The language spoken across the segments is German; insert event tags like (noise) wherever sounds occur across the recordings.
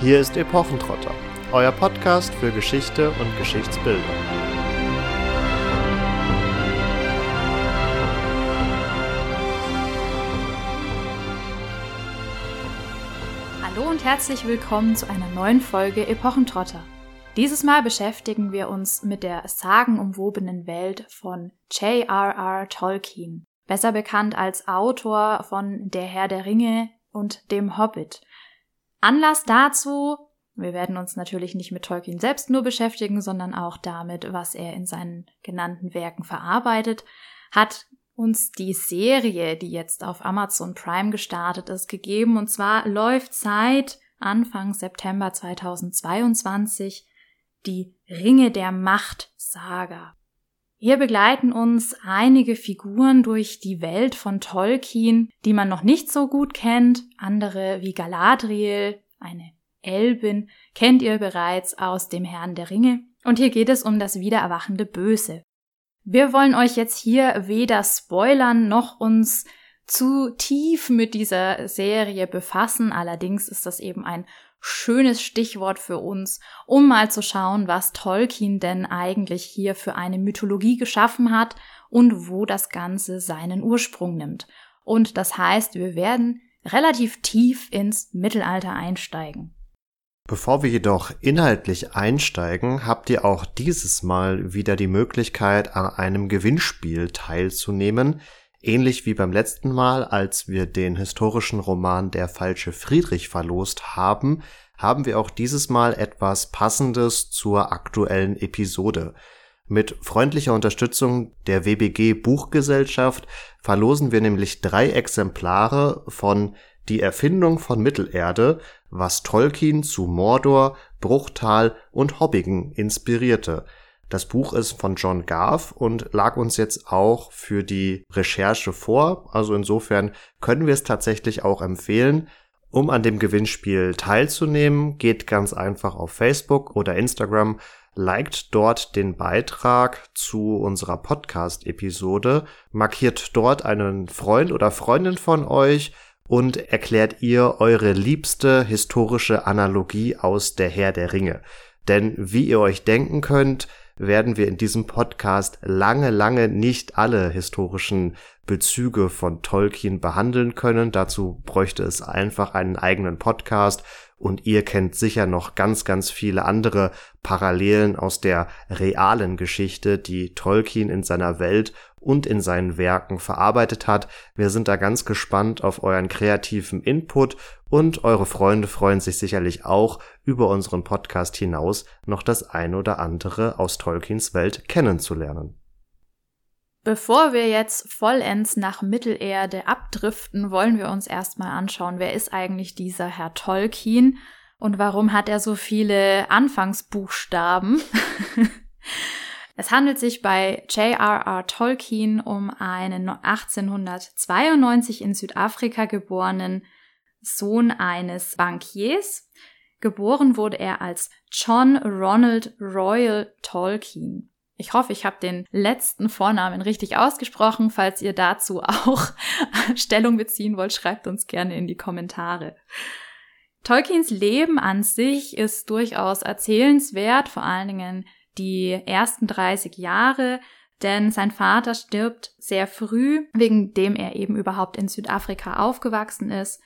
Hier ist Epochentrotter, euer Podcast für Geschichte und Geschichtsbildung. Hallo und herzlich willkommen zu einer neuen Folge Epochentrotter. Dieses Mal beschäftigen wir uns mit der sagenumwobenen Welt von J.R.R. Tolkien, besser bekannt als Autor von Der Herr der Ringe und dem Hobbit. Anlass dazu, wir werden uns natürlich nicht mit Tolkien selbst nur beschäftigen, sondern auch damit, was er in seinen genannten Werken verarbeitet, hat uns die Serie, die jetzt auf Amazon Prime gestartet ist, gegeben. Und zwar läuft seit Anfang September 2022 die Ringe der Macht Saga. Hier begleiten uns einige Figuren durch die Welt von Tolkien, die man noch nicht so gut kennt. Andere wie Galadriel, eine Elbin, kennt ihr bereits aus dem Herrn der Ringe. Und hier geht es um das wiedererwachende Böse. Wir wollen euch jetzt hier weder spoilern noch uns zu tief mit dieser Serie befassen. Allerdings ist das eben ein schönes Stichwort für uns, um mal zu schauen, was Tolkien denn eigentlich hier für eine Mythologie geschaffen hat und wo das Ganze seinen Ursprung nimmt. Und das heißt, wir werden relativ tief ins Mittelalter einsteigen. Bevor wir jedoch inhaltlich einsteigen, habt ihr auch dieses Mal wieder die Möglichkeit, an einem Gewinnspiel teilzunehmen, ähnlich wie beim letzten Mal, als wir den historischen Roman Der falsche Friedrich verlost haben, haben wir auch dieses Mal etwas Passendes zur aktuellen Episode. Mit freundlicher Unterstützung der WBG Buchgesellschaft verlosen wir nämlich drei Exemplare von Die Erfindung von Mittelerde was Tolkien zu Mordor, Bruchtal und Hobbigen inspirierte. Das Buch ist von John Garth und lag uns jetzt auch für die Recherche vor. Also insofern können wir es tatsächlich auch empfehlen. Um an dem Gewinnspiel teilzunehmen, geht ganz einfach auf Facebook oder Instagram, liked dort den Beitrag zu unserer Podcast-Episode, markiert dort einen Freund oder Freundin von euch und erklärt ihr eure liebste historische Analogie aus der Herr der Ringe. Denn wie ihr euch denken könnt, werden wir in diesem Podcast lange, lange nicht alle historischen Bezüge von Tolkien behandeln können. Dazu bräuchte es einfach einen eigenen Podcast und ihr kennt sicher noch ganz, ganz viele andere Parallelen aus der realen Geschichte, die Tolkien in seiner Welt und in seinen Werken verarbeitet hat. Wir sind da ganz gespannt auf euren kreativen Input und eure Freunde freuen sich sicherlich auch über unseren Podcast hinaus noch das ein oder andere aus Tolkiens Welt kennenzulernen. Bevor wir jetzt vollends nach Mittelerde abdriften, wollen wir uns erstmal anschauen, wer ist eigentlich dieser Herr Tolkien und warum hat er so viele Anfangsbuchstaben? (laughs) Es handelt sich bei J.R.R. Tolkien um einen 1892 in Südafrika geborenen Sohn eines Bankiers. Geboren wurde er als John Ronald Royal Tolkien. Ich hoffe, ich habe den letzten Vornamen richtig ausgesprochen. Falls ihr dazu (laughs) auch Stellung beziehen wollt, schreibt uns gerne in die Kommentare. Tolkiens Leben an sich ist durchaus erzählenswert, vor allen Dingen die ersten 30 Jahre, denn sein Vater stirbt sehr früh, wegen dem er eben überhaupt in Südafrika aufgewachsen ist.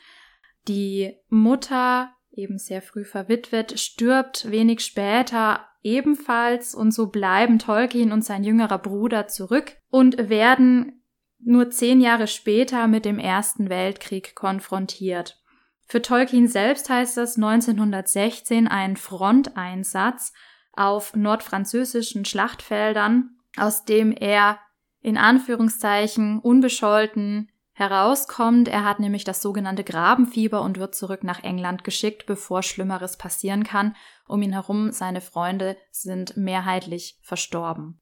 Die Mutter, eben sehr früh verwitwet, stirbt wenig später ebenfalls und so bleiben Tolkien und sein jüngerer Bruder zurück und werden nur zehn Jahre später mit dem Ersten Weltkrieg konfrontiert. Für Tolkien selbst heißt das 1916 ein Fronteinsatz auf nordfranzösischen Schlachtfeldern, aus dem er in Anführungszeichen unbescholten herauskommt. Er hat nämlich das sogenannte Grabenfieber und wird zurück nach England geschickt, bevor Schlimmeres passieren kann. Um ihn herum, seine Freunde sind mehrheitlich verstorben.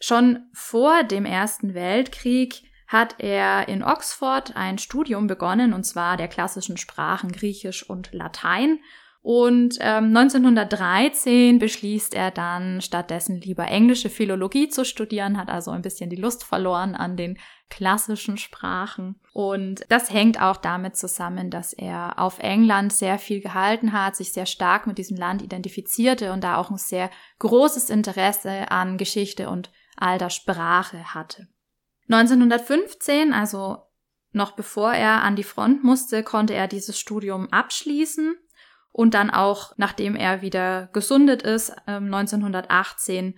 Schon vor dem Ersten Weltkrieg hat er in Oxford ein Studium begonnen, und zwar der klassischen Sprachen Griechisch und Latein, und ähm, 1913 beschließt er dann stattdessen lieber englische Philologie zu studieren, hat also ein bisschen die Lust verloren an den klassischen Sprachen. Und das hängt auch damit zusammen, dass er auf England sehr viel gehalten hat, sich sehr stark mit diesem Land identifizierte und da auch ein sehr großes Interesse an Geschichte und alter Sprache hatte. 1915, also noch bevor er an die Front musste, konnte er dieses Studium abschließen und dann auch, nachdem er wieder gesundet ist, 1918 ähm,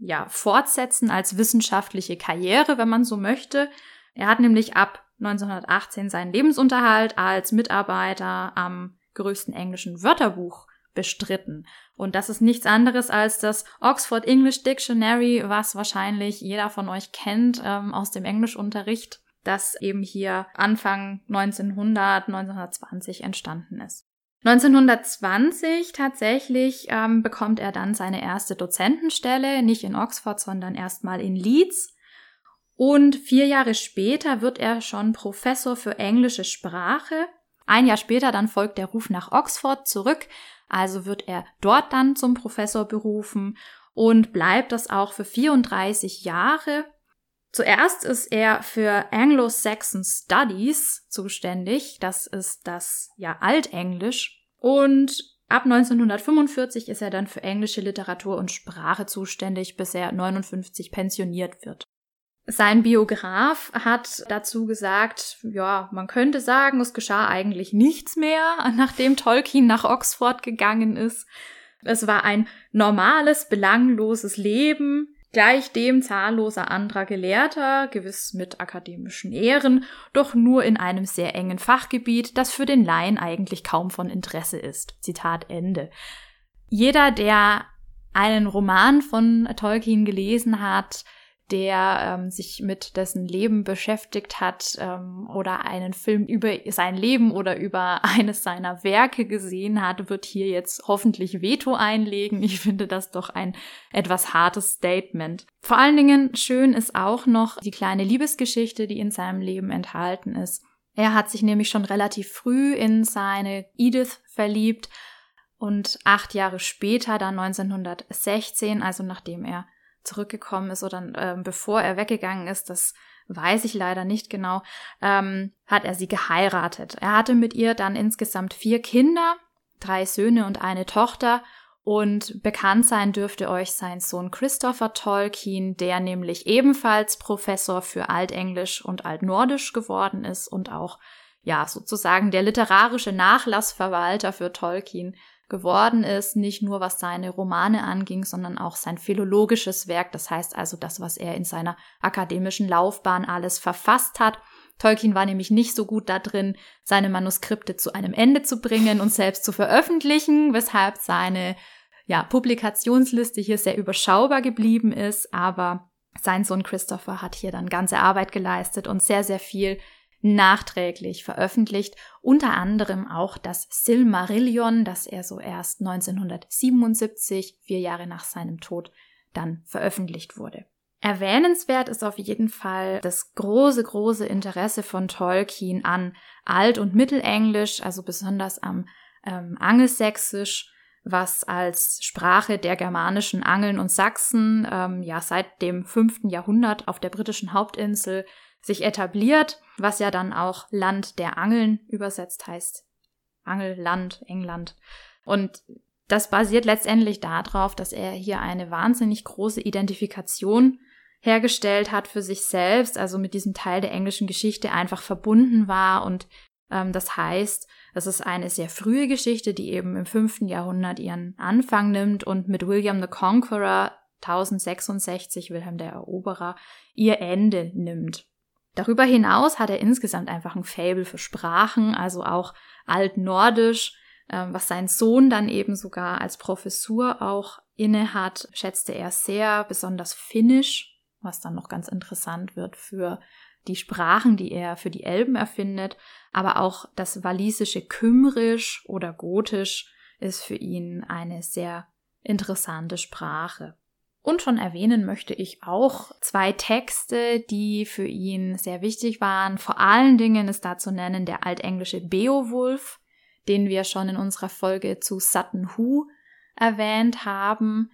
ja, fortsetzen als wissenschaftliche Karriere, wenn man so möchte. Er hat nämlich ab 1918 seinen Lebensunterhalt als Mitarbeiter am größten englischen Wörterbuch bestritten. Und das ist nichts anderes als das Oxford English Dictionary, was wahrscheinlich jeder von euch kennt ähm, aus dem Englischunterricht, das eben hier Anfang 1900, 1920 entstanden ist. 1920 tatsächlich ähm, bekommt er dann seine erste Dozentenstelle, nicht in Oxford, sondern erstmal in Leeds. Und vier Jahre später wird er schon Professor für englische Sprache. Ein Jahr später dann folgt der Ruf nach Oxford zurück, also wird er dort dann zum Professor berufen und bleibt das auch für 34 Jahre. Zuerst ist er für Anglo-Saxon Studies zuständig. Das ist das ja Altenglisch. Und ab 1945 ist er dann für englische Literatur und Sprache zuständig, bis er 59 pensioniert wird. Sein Biograf hat dazu gesagt, ja, man könnte sagen, es geschah eigentlich nichts mehr, (laughs) nachdem Tolkien nach Oxford gegangen ist. Es war ein normales, belangloses Leben, gleich dem zahlloser anderer Gelehrter, gewiss mit akademischen Ehren, doch nur in einem sehr engen Fachgebiet, das für den Laien eigentlich kaum von Interesse ist. Zitat Ende. Jeder, der einen Roman von Tolkien gelesen hat, der ähm, sich mit dessen Leben beschäftigt hat ähm, oder einen Film über sein Leben oder über (laughs) eines seiner Werke gesehen hat, wird hier jetzt hoffentlich Veto einlegen. Ich finde das doch ein etwas hartes Statement. Vor allen Dingen schön ist auch noch die kleine Liebesgeschichte, die in seinem Leben enthalten ist. Er hat sich nämlich schon relativ früh in seine Edith verliebt und acht Jahre später, dann 1916, also nachdem er zurückgekommen ist oder äh, bevor er weggegangen ist, das weiß ich leider nicht genau, ähm, hat er sie geheiratet. Er hatte mit ihr dann insgesamt vier Kinder, drei Söhne und eine Tochter. Und bekannt sein dürfte euch sein Sohn Christopher Tolkien, der nämlich ebenfalls Professor für Altenglisch und Altnordisch geworden ist und auch, ja, sozusagen der literarische Nachlassverwalter für Tolkien geworden ist, nicht nur was seine Romane anging, sondern auch sein philologisches Werk, das heißt also das, was er in seiner akademischen Laufbahn alles verfasst hat. Tolkien war nämlich nicht so gut da drin, seine Manuskripte zu einem Ende zu bringen und selbst zu veröffentlichen, weshalb seine ja, Publikationsliste hier sehr überschaubar geblieben ist, aber sein Sohn Christopher hat hier dann ganze Arbeit geleistet und sehr, sehr viel nachträglich veröffentlicht, unter anderem auch das Silmarillion, das er so erst 1977, vier Jahre nach seinem Tod, dann veröffentlicht wurde. Erwähnenswert ist auf jeden Fall das große, große Interesse von Tolkien an Alt- und Mittelenglisch, also besonders am ähm, Angelsächsisch, was als Sprache der germanischen Angeln und Sachsen ähm, ja seit dem fünften Jahrhundert auf der britischen Hauptinsel sich etabliert, was ja dann auch Land der Angeln übersetzt heißt. Angelland, England. Und das basiert letztendlich darauf, dass er hier eine wahnsinnig große Identifikation hergestellt hat für sich selbst, also mit diesem Teil der englischen Geschichte einfach verbunden war. Und ähm, das heißt, das ist eine sehr frühe Geschichte, die eben im fünften Jahrhundert ihren Anfang nimmt und mit William the Conqueror 1066, Wilhelm der Eroberer, ihr Ende nimmt. Darüber hinaus hat er insgesamt einfach ein Fable für Sprachen, also auch altnordisch, äh, was sein Sohn dann eben sogar als Professur auch inne hat, schätzte er sehr, besonders Finnisch, was dann noch ganz interessant wird für die Sprachen, die er für die Elben erfindet, aber auch das walisische Kümrisch oder Gotisch ist für ihn eine sehr interessante Sprache. Und schon erwähnen möchte ich auch zwei Texte, die für ihn sehr wichtig waren. Vor allen Dingen ist da zu nennen der altenglische Beowulf, den wir schon in unserer Folge zu Sutton Hoo erwähnt haben.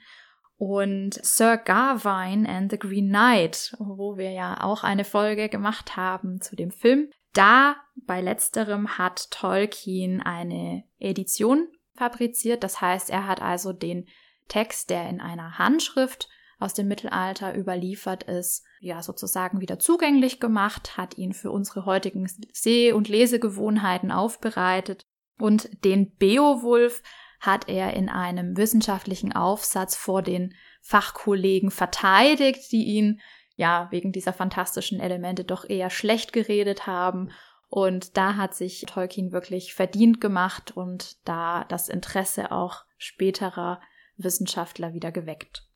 und Sir Gawain and the Green Knight, wo wir ja auch eine Folge gemacht haben zu dem Film. Da bei letzterem hat Tolkien eine Edition fabriziert. Das heißt, er hat also den Text, der in einer Handschrift aus dem Mittelalter überliefert ist, ja sozusagen wieder zugänglich gemacht, hat ihn für unsere heutigen Seh- und Lesegewohnheiten aufbereitet und den Beowulf hat er in einem wissenschaftlichen Aufsatz vor den Fachkollegen verteidigt, die ihn ja wegen dieser fantastischen Elemente doch eher schlecht geredet haben. Und da hat sich Tolkien wirklich verdient gemacht und da das Interesse auch späterer Wissenschaftler wieder geweckt.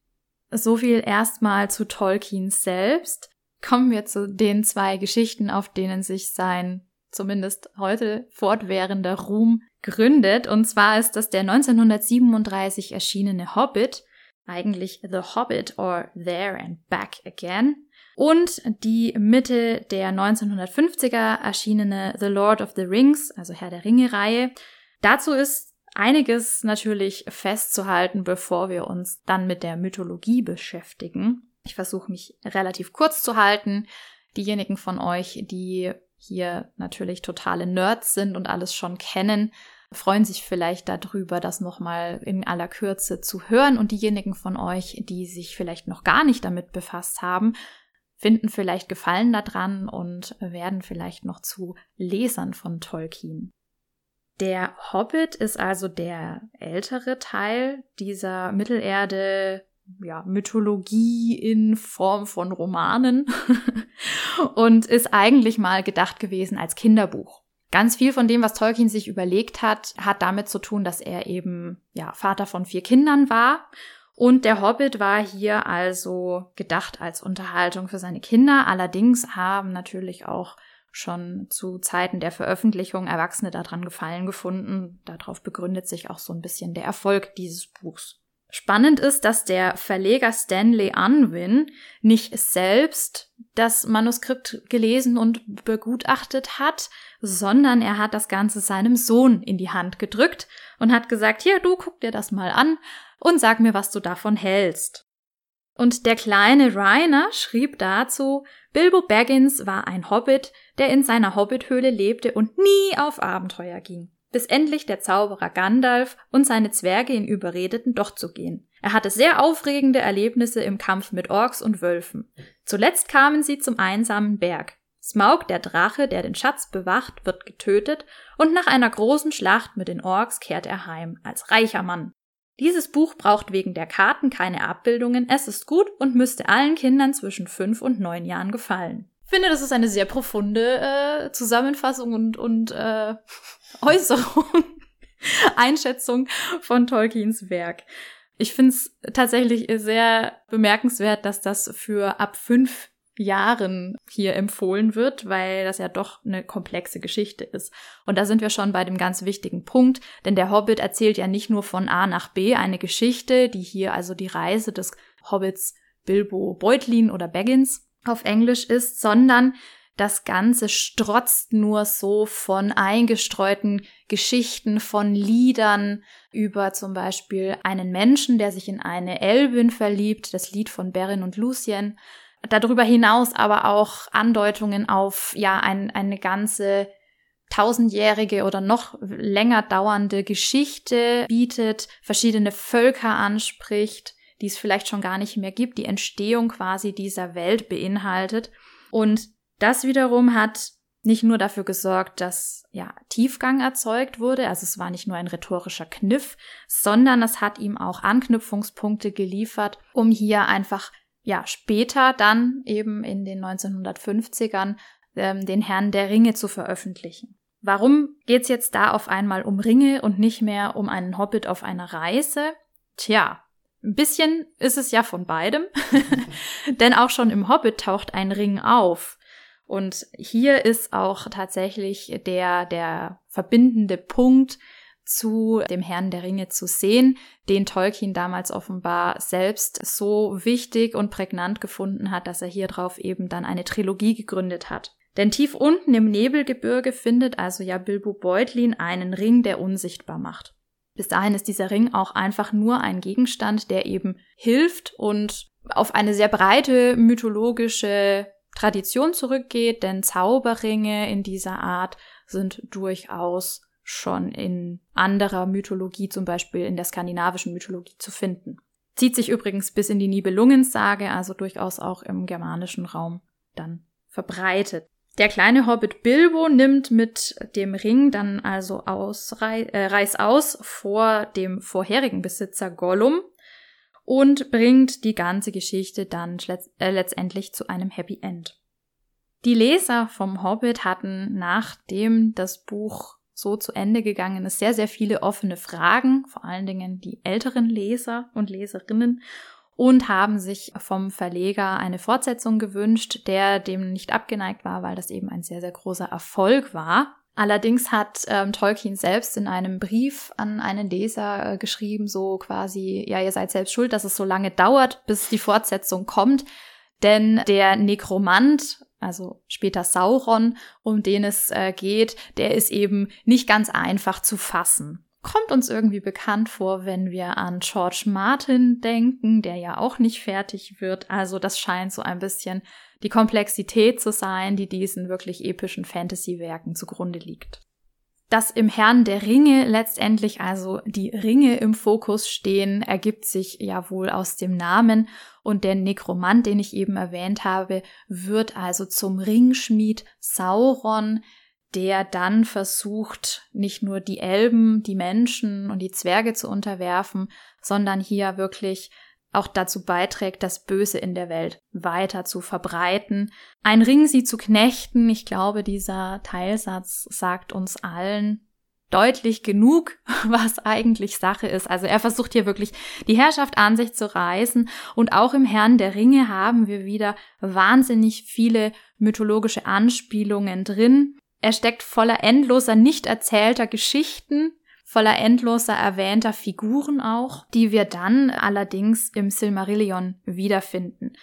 So viel erstmal zu Tolkien selbst. Kommen wir zu den zwei Geschichten, auf denen sich sein zumindest heute fortwährender Ruhm gründet. Und zwar ist das der 1937 erschienene Hobbit, eigentlich The Hobbit or There and Back Again. Und die Mitte der 1950er erschienene The Lord of the Rings, also Herr der Ringe-Reihe. Dazu ist einiges natürlich festzuhalten, bevor wir uns dann mit der Mythologie beschäftigen. Ich versuche mich relativ kurz zu halten. Diejenigen von euch, die hier natürlich totale Nerds sind und alles schon kennen, freuen sich vielleicht darüber, das nochmal in aller Kürze zu hören. Und diejenigen von euch, die sich vielleicht noch gar nicht damit befasst haben, finden vielleicht Gefallen daran und werden vielleicht noch zu Lesern von Tolkien. Der Hobbit ist also der ältere Teil dieser Mittelerde ja, Mythologie in Form von Romanen (laughs) und ist eigentlich mal gedacht gewesen als Kinderbuch. Ganz viel von dem, was Tolkien sich überlegt hat, hat damit zu tun, dass er eben ja Vater von vier Kindern war und der Hobbit war hier also gedacht als Unterhaltung für seine Kinder. Allerdings haben natürlich auch schon zu Zeiten der Veröffentlichung Erwachsene daran gefallen gefunden. Darauf begründet sich auch so ein bisschen der Erfolg dieses Buchs. Spannend ist, dass der Verleger Stanley Unwin nicht selbst das Manuskript gelesen und begutachtet hat, sondern er hat das Ganze seinem Sohn in die Hand gedrückt und hat gesagt, hier, du guck dir das mal an und sag mir, was du davon hältst. Und der kleine Rainer schrieb dazu, Bilbo Baggins war ein Hobbit, der in seiner Hobbithöhle lebte und nie auf Abenteuer ging bis endlich der Zauberer Gandalf und seine Zwerge ihn überredeten, doch zu gehen. Er hatte sehr aufregende Erlebnisse im Kampf mit Orks und Wölfen. Zuletzt kamen sie zum einsamen Berg. Smaug, der Drache, der den Schatz bewacht, wird getötet und nach einer großen Schlacht mit den Orks kehrt er heim, als reicher Mann. Dieses Buch braucht wegen der Karten keine Abbildungen, es ist gut und müsste allen Kindern zwischen fünf und neun Jahren gefallen. Ich finde, das ist eine sehr profunde äh, Zusammenfassung und, und äh, (laughs) Äußerung, (laughs) Einschätzung von Tolkiens Werk. Ich finde es tatsächlich sehr bemerkenswert, dass das für ab fünf Jahren hier empfohlen wird, weil das ja doch eine komplexe Geschichte ist. Und da sind wir schon bei dem ganz wichtigen Punkt, denn der Hobbit erzählt ja nicht nur von A nach B eine Geschichte, die hier also die Reise des Hobbits Bilbo Beutlin oder Baggins auf Englisch ist, sondern das Ganze strotzt nur so von eingestreuten Geschichten, von Liedern über zum Beispiel einen Menschen, der sich in eine Elbin verliebt, das Lied von Beren und Lucien. Darüber hinaus aber auch Andeutungen auf, ja, ein, eine ganze tausendjährige oder noch länger dauernde Geschichte bietet, verschiedene Völker anspricht, die es vielleicht schon gar nicht mehr gibt, die Entstehung quasi dieser Welt beinhaltet. Und das wiederum hat nicht nur dafür gesorgt, dass ja Tiefgang erzeugt wurde, also es war nicht nur ein rhetorischer Kniff, sondern es hat ihm auch Anknüpfungspunkte geliefert, um hier einfach ja später dann eben in den 1950ern ähm, den Herrn der Ringe zu veröffentlichen. Warum geht's jetzt da auf einmal um Ringe und nicht mehr um einen Hobbit auf einer Reise? Tja, ein bisschen ist es ja von beidem, (laughs) denn auch schon im Hobbit taucht ein Ring auf. Und hier ist auch tatsächlich der, der verbindende Punkt zu dem Herrn der Ringe zu sehen, den Tolkien damals offenbar selbst so wichtig und prägnant gefunden hat, dass er hier drauf eben dann eine Trilogie gegründet hat. Denn tief unten im Nebelgebirge findet also ja Bilbo Beutlin einen Ring, der unsichtbar macht. Bis dahin ist dieser Ring auch einfach nur ein Gegenstand, der eben hilft und auf eine sehr breite mythologische Tradition zurückgeht, denn Zauberringe in dieser Art sind durchaus schon in anderer Mythologie, zum Beispiel in der skandinavischen Mythologie zu finden. Zieht sich übrigens bis in die Nibelungensage, also durchaus auch im germanischen Raum dann verbreitet. Der kleine Hobbit Bilbo nimmt mit dem Ring dann also aus, äh, Reis aus vor dem vorherigen Besitzer Gollum und bringt die ganze Geschichte dann äh, letztendlich zu einem Happy End. Die Leser vom Hobbit hatten, nachdem das Buch so zu Ende gegangen ist, sehr, sehr viele offene Fragen, vor allen Dingen die älteren Leser und Leserinnen und haben sich vom Verleger eine Fortsetzung gewünscht, der dem nicht abgeneigt war, weil das eben ein sehr, sehr großer Erfolg war. Allerdings hat ähm, Tolkien selbst in einem Brief an einen Leser äh, geschrieben, so quasi, ja, ihr seid selbst schuld, dass es so lange dauert, bis die Fortsetzung kommt. Denn der Nekromant, also später Sauron, um den es äh, geht, der ist eben nicht ganz einfach zu fassen kommt uns irgendwie bekannt vor, wenn wir an George Martin denken, der ja auch nicht fertig wird. Also das scheint so ein bisschen die Komplexität zu sein, die diesen wirklich epischen Fantasy-Werken zugrunde liegt. Dass im Herrn der Ringe letztendlich also die Ringe im Fokus stehen, ergibt sich ja wohl aus dem Namen und der Nekromant, den ich eben erwähnt habe, wird also zum Ringschmied Sauron, der dann versucht, nicht nur die Elben, die Menschen und die Zwerge zu unterwerfen, sondern hier wirklich auch dazu beiträgt, das Böse in der Welt weiter zu verbreiten. Ein Ring sie zu knechten, ich glaube, dieser Teilsatz sagt uns allen deutlich genug, (laughs) was eigentlich Sache ist. Also er versucht hier wirklich die Herrschaft an sich zu reißen und auch im Herrn der Ringe haben wir wieder wahnsinnig viele mythologische Anspielungen drin. Er steckt voller endloser, nicht erzählter Geschichten, voller endloser erwähnter Figuren auch, die wir dann allerdings im Silmarillion wiederfinden.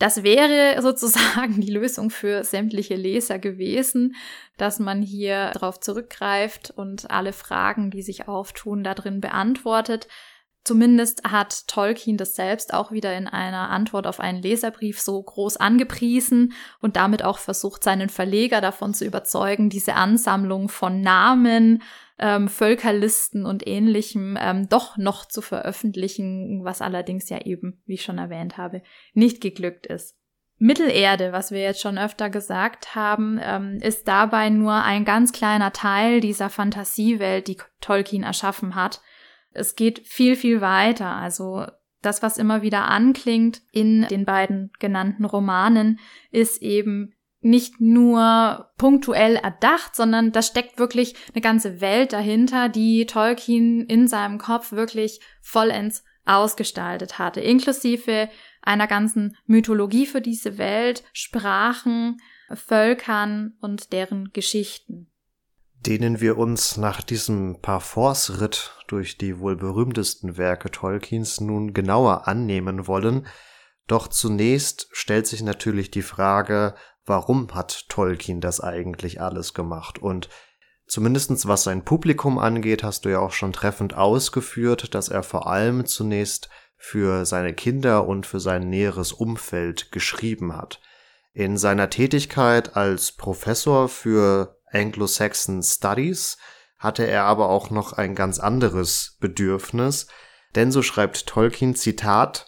Das wäre (laughs) sozusagen die Lösung für sämtliche Leser gewesen, dass man hier darauf zurückgreift und alle Fragen, die sich auftun, da drin beantwortet. Zumindest hat Tolkien das selbst auch wieder in einer Antwort auf einen Leserbrief so groß angepriesen und damit auch versucht, seinen Verleger davon zu überzeugen, diese Ansammlung von Namen, ähm, Völkerlisten und ähnlichem ähm, doch noch zu veröffentlichen, was allerdings ja eben, wie ich schon erwähnt habe, nicht geglückt ist. Mittelerde, was wir jetzt schon öfter gesagt haben, ähm, ist dabei nur ein ganz kleiner Teil dieser Fantasiewelt, die Tolkien erschaffen hat es geht viel, viel weiter. Also das, was immer wieder anklingt in den beiden genannten Romanen, ist eben nicht nur punktuell erdacht, sondern da steckt wirklich eine ganze Welt dahinter, die Tolkien in seinem Kopf wirklich vollends ausgestaltet hatte, inklusive einer ganzen Mythologie für diese Welt, Sprachen, Völkern und deren Geschichten denen wir uns nach diesem Parforce-Ritt durch die wohl berühmtesten Werke Tolkiens nun genauer annehmen wollen. Doch zunächst stellt sich natürlich die Frage, warum hat Tolkien das eigentlich alles gemacht? Und zumindestens was sein Publikum angeht, hast du ja auch schon treffend ausgeführt, dass er vor allem zunächst für seine Kinder und für sein näheres Umfeld geschrieben hat. In seiner Tätigkeit als Professor für Anglo-Saxon Studies hatte er aber auch noch ein ganz anderes Bedürfnis, denn so schreibt Tolkien Zitat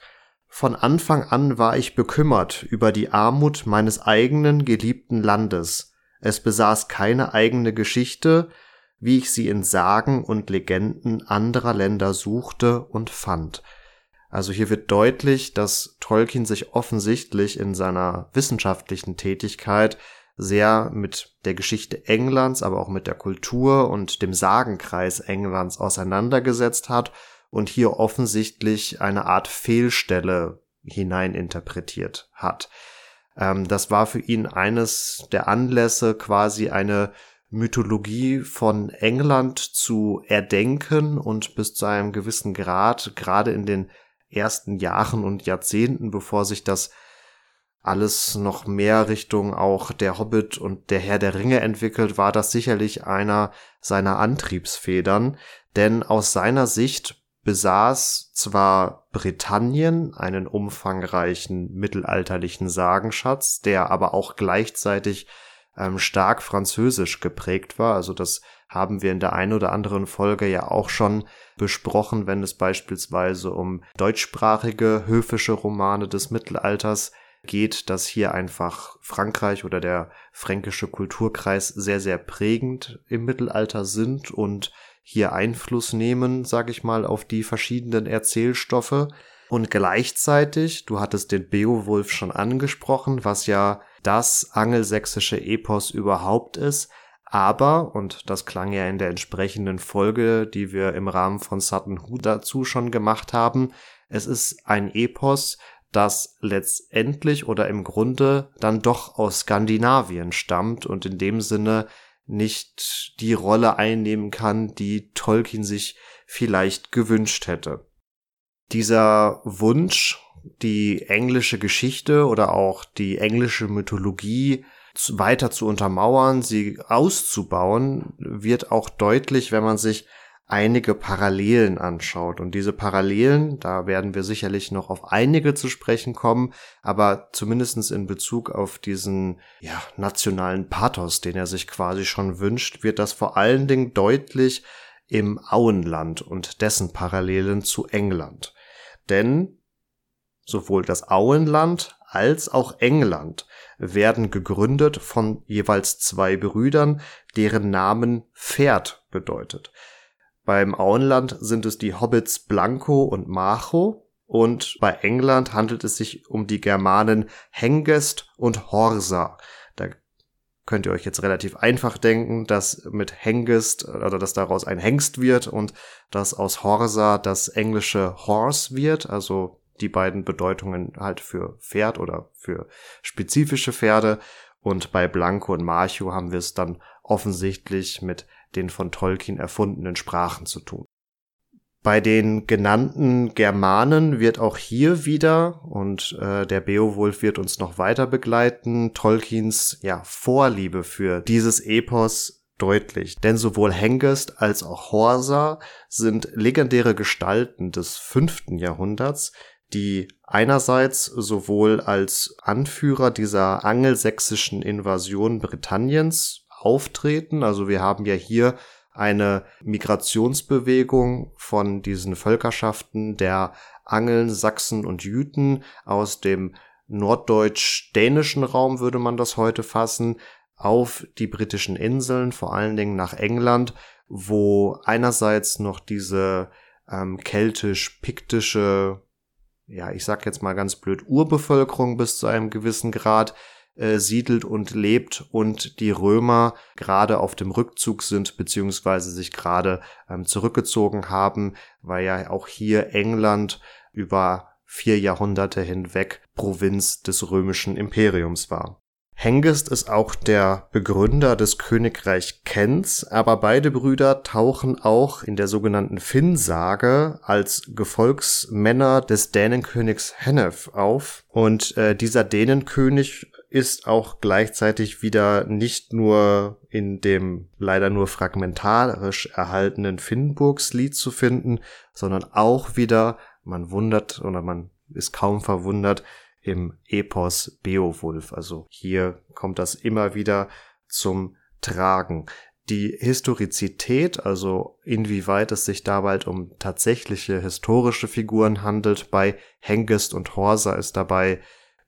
Von Anfang an war ich bekümmert über die Armut meines eigenen geliebten Landes. Es besaß keine eigene Geschichte, wie ich sie in Sagen und Legenden anderer Länder suchte und fand. Also hier wird deutlich, dass Tolkien sich offensichtlich in seiner wissenschaftlichen Tätigkeit sehr mit der Geschichte Englands, aber auch mit der Kultur und dem Sagenkreis Englands auseinandergesetzt hat und hier offensichtlich eine Art Fehlstelle hineininterpretiert hat. Ähm, das war für ihn eines der Anlässe, quasi eine Mythologie von England zu erdenken und bis zu einem gewissen Grad, gerade in den ersten Jahren und Jahrzehnten, bevor sich das alles noch mehr Richtung auch der Hobbit und der Herr der Ringe entwickelt, war das sicherlich einer seiner Antriebsfedern. denn aus seiner Sicht besaß zwar Britannien einen umfangreichen mittelalterlichen Sagenschatz, der aber auch gleichzeitig ähm, stark französisch geprägt war. Also das haben wir in der einen oder anderen Folge ja auch schon besprochen, wenn es beispielsweise um deutschsprachige höfische Romane des Mittelalters geht, dass hier einfach Frankreich oder der fränkische Kulturkreis sehr, sehr prägend im Mittelalter sind und hier Einfluss nehmen, sag ich mal, auf die verschiedenen Erzählstoffe. Und gleichzeitig, du hattest den Beowulf schon angesprochen, was ja das angelsächsische Epos überhaupt ist, aber, und das klang ja in der entsprechenden Folge, die wir im Rahmen von Sutton Hoo dazu schon gemacht haben, es ist ein Epos, das letztendlich oder im Grunde dann doch aus Skandinavien stammt und in dem Sinne nicht die Rolle einnehmen kann, die Tolkien sich vielleicht gewünscht hätte. Dieser Wunsch, die englische Geschichte oder auch die englische Mythologie weiter zu untermauern, sie auszubauen, wird auch deutlich, wenn man sich einige Parallelen anschaut. Und diese Parallelen, da werden wir sicherlich noch auf einige zu sprechen kommen, aber zumindestens in Bezug auf diesen ja, nationalen Pathos, den er sich quasi schon wünscht, wird das vor allen Dingen deutlich im Auenland und dessen Parallelen zu England. Denn sowohl das Auenland als auch England werden gegründet von jeweils zwei Brüdern, deren Namen Pferd bedeutet. Beim Auenland sind es die Hobbits Blanco und Macho und bei England handelt es sich um die Germanen Hengest und Horsa. Da könnt ihr euch jetzt relativ einfach denken, dass mit Hengest oder dass daraus ein Hengst wird und dass aus Horsa das englische Horse wird, also die beiden Bedeutungen halt für Pferd oder für spezifische Pferde. Und bei Blanco und Marcho haben wir es dann offensichtlich mit den von Tolkien erfundenen Sprachen zu tun. Bei den genannten Germanen wird auch hier wieder, und äh, der Beowulf wird uns noch weiter begleiten, Tolkiens ja, Vorliebe für dieses Epos deutlich. Denn sowohl Hengest als auch Horsa sind legendäre Gestalten des fünften Jahrhunderts, die einerseits sowohl als Anführer dieser angelsächsischen Invasion Britanniens auftreten. Also wir haben ja hier eine Migrationsbewegung von diesen Völkerschaften der Angeln, Sachsen und Jüten aus dem norddeutsch-dänischen Raum würde man das heute fassen, auf die britischen Inseln, vor allen Dingen nach England, wo einerseits noch diese ähm, keltisch-piktische, ja, ich sag jetzt mal ganz blöd, Urbevölkerung bis zu einem gewissen Grad äh, siedelt und lebt und die Römer gerade auf dem Rückzug sind beziehungsweise sich gerade ähm, zurückgezogen haben, weil ja auch hier England über vier Jahrhunderte hinweg Provinz des römischen Imperiums war. Hengist ist auch der Begründer des Königreich Kents, aber beide Brüder tauchen auch in der sogenannten Finn-Sage als Gefolgsmänner des Dänenkönigs Hennef auf. Und äh, dieser Dänenkönig ist auch gleichzeitig wieder nicht nur in dem leider nur fragmentarisch erhaltenen Finnburgslied zu finden, sondern auch wieder, man wundert oder man ist kaum verwundert, im Epos Beowulf. Also hier kommt das immer wieder zum Tragen. Die Historizität, also inwieweit es sich dabei um tatsächliche historische Figuren handelt, bei Hengist und Horsa ist dabei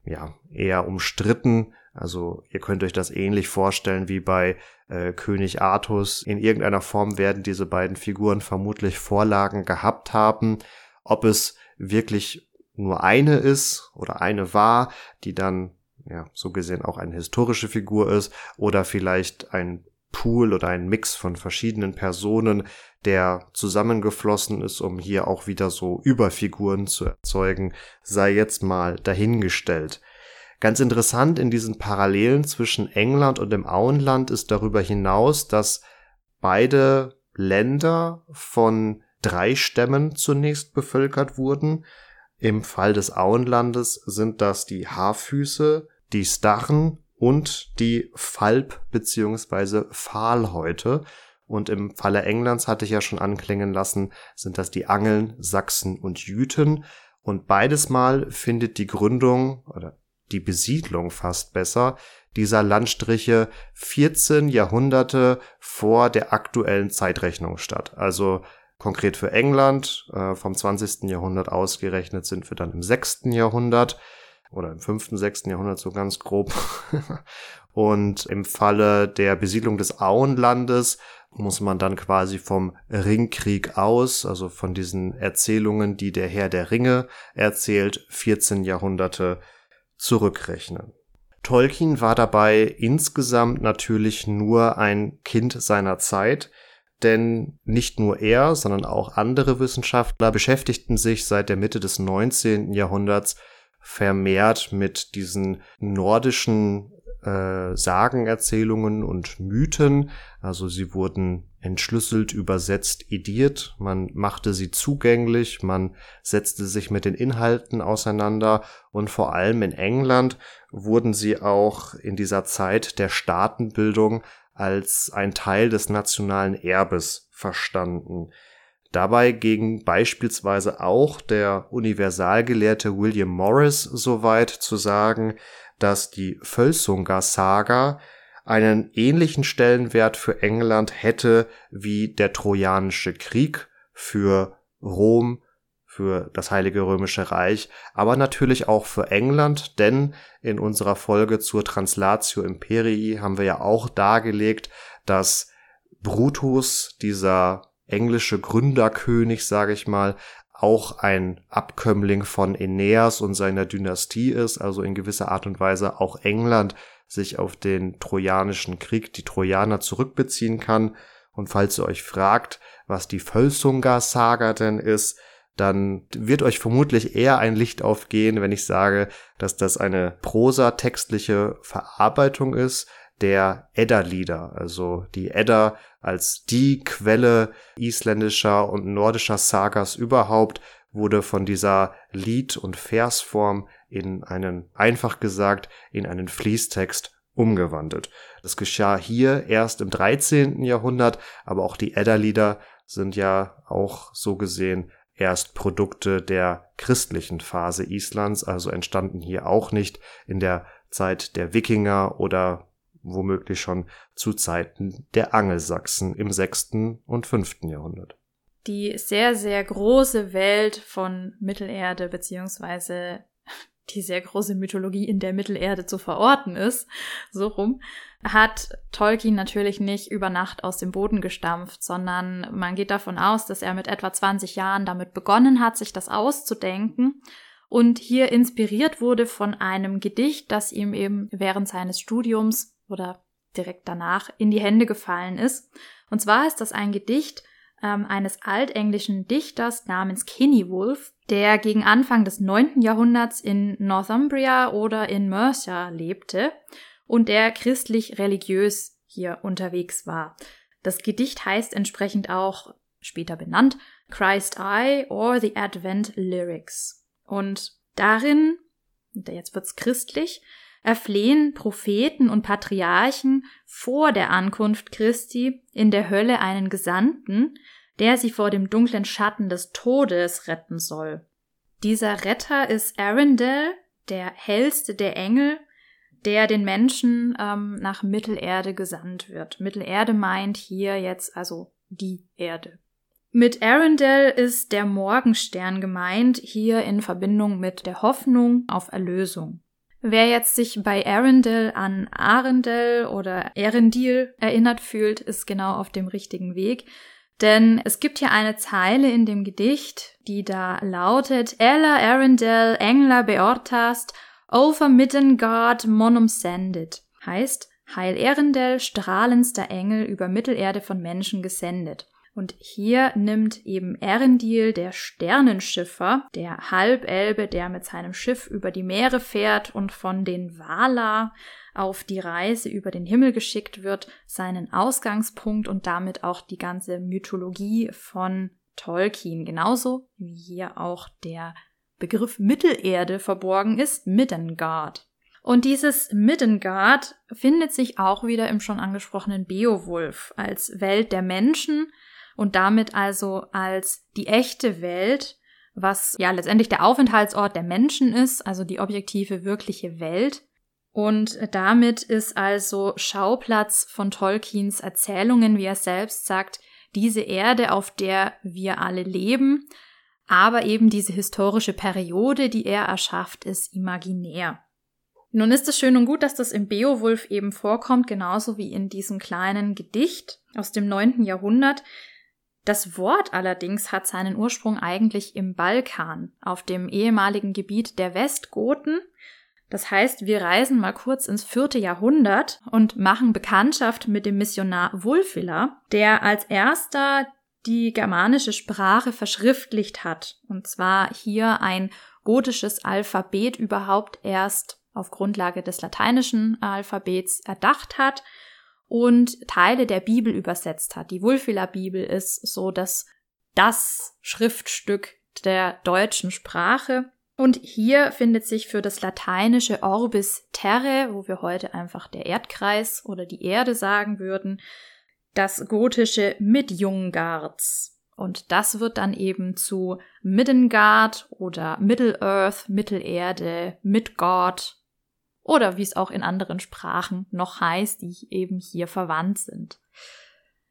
ja, eher umstritten. Also ihr könnt euch das ähnlich vorstellen wie bei äh, König Artus. In irgendeiner Form werden diese beiden Figuren vermutlich Vorlagen gehabt haben. Ob es wirklich nur eine ist oder eine war, die dann ja so gesehen auch eine historische Figur ist oder vielleicht ein Pool oder ein Mix von verschiedenen Personen, der zusammengeflossen ist, um hier auch wieder so Überfiguren zu erzeugen, sei jetzt mal dahingestellt. Ganz interessant in diesen Parallelen zwischen England und dem Auenland ist darüber hinaus, dass beide Länder von drei Stämmen zunächst bevölkert wurden. Im Fall des Auenlandes sind das die Haarfüße, die Starren und die Falb- bzw. Pfahlhäute. Und im Falle Englands hatte ich ja schon anklingen lassen, sind das die Angeln, Sachsen und Jüten. Und beides Mal findet die Gründung oder die Besiedlung fast besser dieser Landstriche 14 Jahrhunderte vor der aktuellen Zeitrechnung statt. Also konkret für England äh, vom 20. Jahrhundert ausgerechnet sind wir dann im 6. Jahrhundert oder im 5., 6. Jahrhundert so ganz grob. (laughs) Und im Falle der Besiedlung des Auenlandes muss man dann quasi vom Ringkrieg aus, also von diesen Erzählungen, die der Herr der Ringe erzählt, 14 Jahrhunderte zurückrechnen. Tolkien war dabei insgesamt natürlich nur ein Kind seiner Zeit, denn nicht nur er, sondern auch andere Wissenschaftler beschäftigten sich seit der Mitte des 19. Jahrhunderts vermehrt mit diesen nordischen äh, Sagenerzählungen und Mythen. Also sie wurden entschlüsselt, übersetzt, ediert. Man machte sie zugänglich, man setzte sich mit den Inhalten auseinander und vor allem in England wurden sie auch in dieser Zeit der Staatenbildung als ein Teil des nationalen Erbes verstanden. Dabei ging beispielsweise auch der Universalgelehrte William Morris so weit zu sagen, dass die Völsunga-Saga einen ähnlichen Stellenwert für England hätte wie der Trojanische Krieg für Rom, für das Heilige Römische Reich, aber natürlich auch für England, denn in unserer Folge zur Translatio Imperii haben wir ja auch dargelegt, dass Brutus, dieser englische Gründerkönig, sage ich mal, auch ein Abkömmling von Aeneas und seiner Dynastie ist, also in gewisser Art und Weise auch England sich auf den Trojanischen Krieg, die Trojaner zurückbeziehen kann. Und falls ihr euch fragt, was die Völsunga-Saga denn ist, dann wird euch vermutlich eher ein Licht aufgehen, wenn ich sage, dass das eine prosatextliche Verarbeitung ist der Edda-Lieder. Also die Edda als die Quelle isländischer und nordischer Sagas überhaupt wurde von dieser Lied- und Versform in einen, einfach gesagt, in einen Fließtext umgewandelt. Das geschah hier erst im 13. Jahrhundert, aber auch die Edda-Lieder sind ja auch so gesehen erst Produkte der christlichen Phase Islands, also entstanden hier auch nicht in der Zeit der Wikinger oder womöglich schon zu Zeiten der Angelsachsen im 6. und 5. Jahrhundert. Die sehr, sehr große Welt von Mittelerde beziehungsweise die sehr große Mythologie in der Mittelerde zu verorten ist, so rum, hat Tolkien natürlich nicht über Nacht aus dem Boden gestampft, sondern man geht davon aus, dass er mit etwa 20 Jahren damit begonnen hat, sich das auszudenken und hier inspiriert wurde von einem Gedicht, das ihm eben während seines Studiums oder direkt danach in die Hände gefallen ist. Und zwar ist das ein Gedicht, ähm, eines altenglischen Dichters namens Wolf, der gegen Anfang des 9. Jahrhunderts in Northumbria oder in Mercia lebte und der christlich-religiös hier unterwegs war. Das Gedicht heißt entsprechend auch, später benannt, Christ I or the Advent Lyrics. Und darin, jetzt wird's christlich, erflehen Propheten und Patriarchen vor der Ankunft Christi in der Hölle einen Gesandten, der sie vor dem dunklen Schatten des Todes retten soll. Dieser Retter ist Arendelle, der hellste der Engel, der den Menschen ähm, nach Mittelerde gesandt wird. Mittelerde meint hier jetzt also die Erde. Mit Arendelle ist der Morgenstern gemeint, hier in Verbindung mit der Hoffnung auf Erlösung. Wer jetzt sich bei Arendelle an Arendelle oder Erendil erinnert fühlt, ist genau auf dem richtigen Weg. Denn es gibt hier eine Zeile in dem Gedicht, die da lautet Ella Arendelle Engla beortast over Middengard monum sendit. Heißt, Heil Erendel, strahlendster Engel über Mittelerde von Menschen gesendet. Und hier nimmt eben Erendil, der Sternenschiffer, der Halbelbe, der mit seinem Schiff über die Meere fährt und von den Valar auf die Reise über den Himmel geschickt wird, seinen Ausgangspunkt und damit auch die ganze Mythologie von Tolkien. Genauso wie hier auch der Begriff Mittelerde verborgen ist, Middengard. Und dieses Middengard findet sich auch wieder im schon angesprochenen Beowulf als Welt der Menschen und damit also als die echte Welt, was ja letztendlich der Aufenthaltsort der Menschen ist, also die objektive, wirkliche Welt. Und damit ist also Schauplatz von Tolkiens Erzählungen, wie er selbst sagt, diese Erde, auf der wir alle leben, aber eben diese historische Periode, die er erschafft, ist imaginär. Nun ist es schön und gut, dass das im Beowulf eben vorkommt, genauso wie in diesem kleinen Gedicht aus dem neunten Jahrhundert. Das Wort allerdings hat seinen Ursprung eigentlich im Balkan, auf dem ehemaligen Gebiet der Westgoten. Das heißt, wir reisen mal kurz ins vierte Jahrhundert und machen Bekanntschaft mit dem Missionar Wulfila, der als erster die germanische Sprache verschriftlicht hat. Und zwar hier ein gotisches Alphabet überhaupt erst auf Grundlage des lateinischen Alphabets erdacht hat und Teile der Bibel übersetzt hat. Die Wulfila Bibel ist so dass das Schriftstück der deutschen Sprache. Und hier findet sich für das lateinische Orbis Terre, wo wir heute einfach der Erdkreis oder die Erde sagen würden, das gotische Midjungards. Und das wird dann eben zu Middengard oder Middle-earth, Mittelerde, Midgard oder wie es auch in anderen Sprachen noch heißt, die eben hier verwandt sind.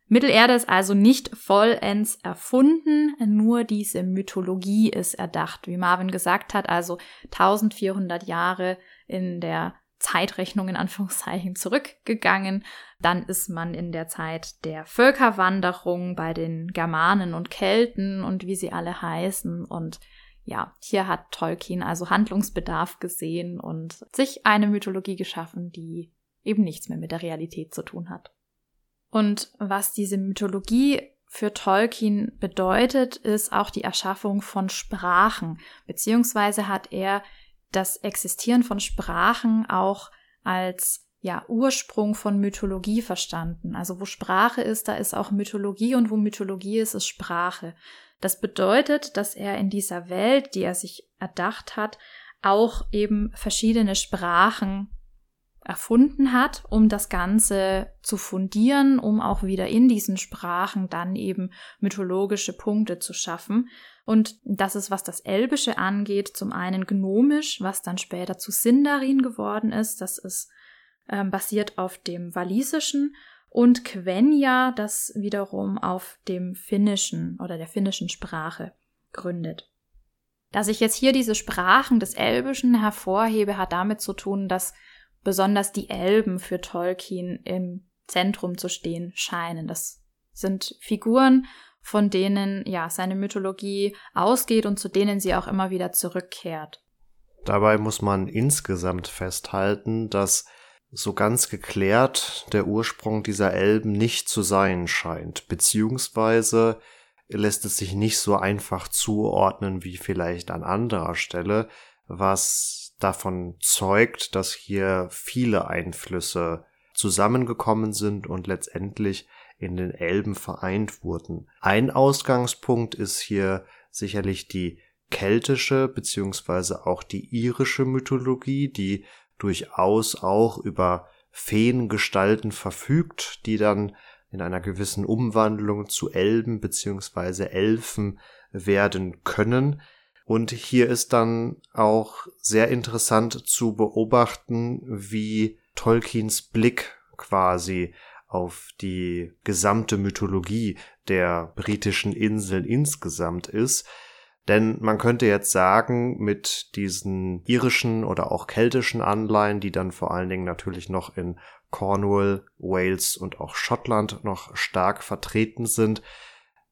Mittelerde ist also nicht vollends erfunden, nur diese Mythologie ist erdacht, wie Marvin gesagt hat, also 1400 Jahre in der Zeitrechnung in Anführungszeichen zurückgegangen. Dann ist man in der Zeit der Völkerwanderung bei den Germanen und Kelten und wie sie alle heißen und ja, hier hat Tolkien also Handlungsbedarf gesehen und sich eine Mythologie geschaffen, die eben nichts mehr mit der Realität zu tun hat. Und was diese Mythologie für Tolkien bedeutet, ist auch die Erschaffung von Sprachen, beziehungsweise hat er das Existieren von Sprachen auch als ja, Ursprung von Mythologie verstanden. Also wo Sprache ist, da ist auch Mythologie und wo Mythologie ist, ist Sprache. Das bedeutet, dass er in dieser Welt, die er sich erdacht hat, auch eben verschiedene Sprachen erfunden hat, um das Ganze zu fundieren, um auch wieder in diesen Sprachen dann eben mythologische Punkte zu schaffen. Und das ist, was das Elbische angeht, zum einen gnomisch, was dann später zu Sindarin geworden ist. Das ist ähm, basiert auf dem Walisischen und Quenya, das wiederum auf dem Finnischen oder der finnischen Sprache gründet. Dass ich jetzt hier diese Sprachen des Elbischen hervorhebe, hat damit zu tun, dass besonders die Elben für Tolkien im Zentrum zu stehen scheinen. Das sind Figuren, von denen ja seine Mythologie ausgeht und zu denen sie auch immer wieder zurückkehrt. Dabei muss man insgesamt festhalten, dass so ganz geklärt der Ursprung dieser Elben nicht zu sein scheint, beziehungsweise lässt es sich nicht so einfach zuordnen wie vielleicht an anderer Stelle, was davon zeugt, dass hier viele Einflüsse zusammengekommen sind und letztendlich in den Elben vereint wurden. Ein Ausgangspunkt ist hier sicherlich die keltische beziehungsweise auch die irische Mythologie, die durchaus auch über Feengestalten verfügt, die dann in einer gewissen Umwandlung zu Elben beziehungsweise Elfen werden können. Und hier ist dann auch sehr interessant zu beobachten, wie Tolkiens Blick quasi auf die gesamte Mythologie der britischen Inseln insgesamt ist. Denn man könnte jetzt sagen, mit diesen irischen oder auch keltischen Anleihen, die dann vor allen Dingen natürlich noch in Cornwall, Wales und auch Schottland noch stark vertreten sind,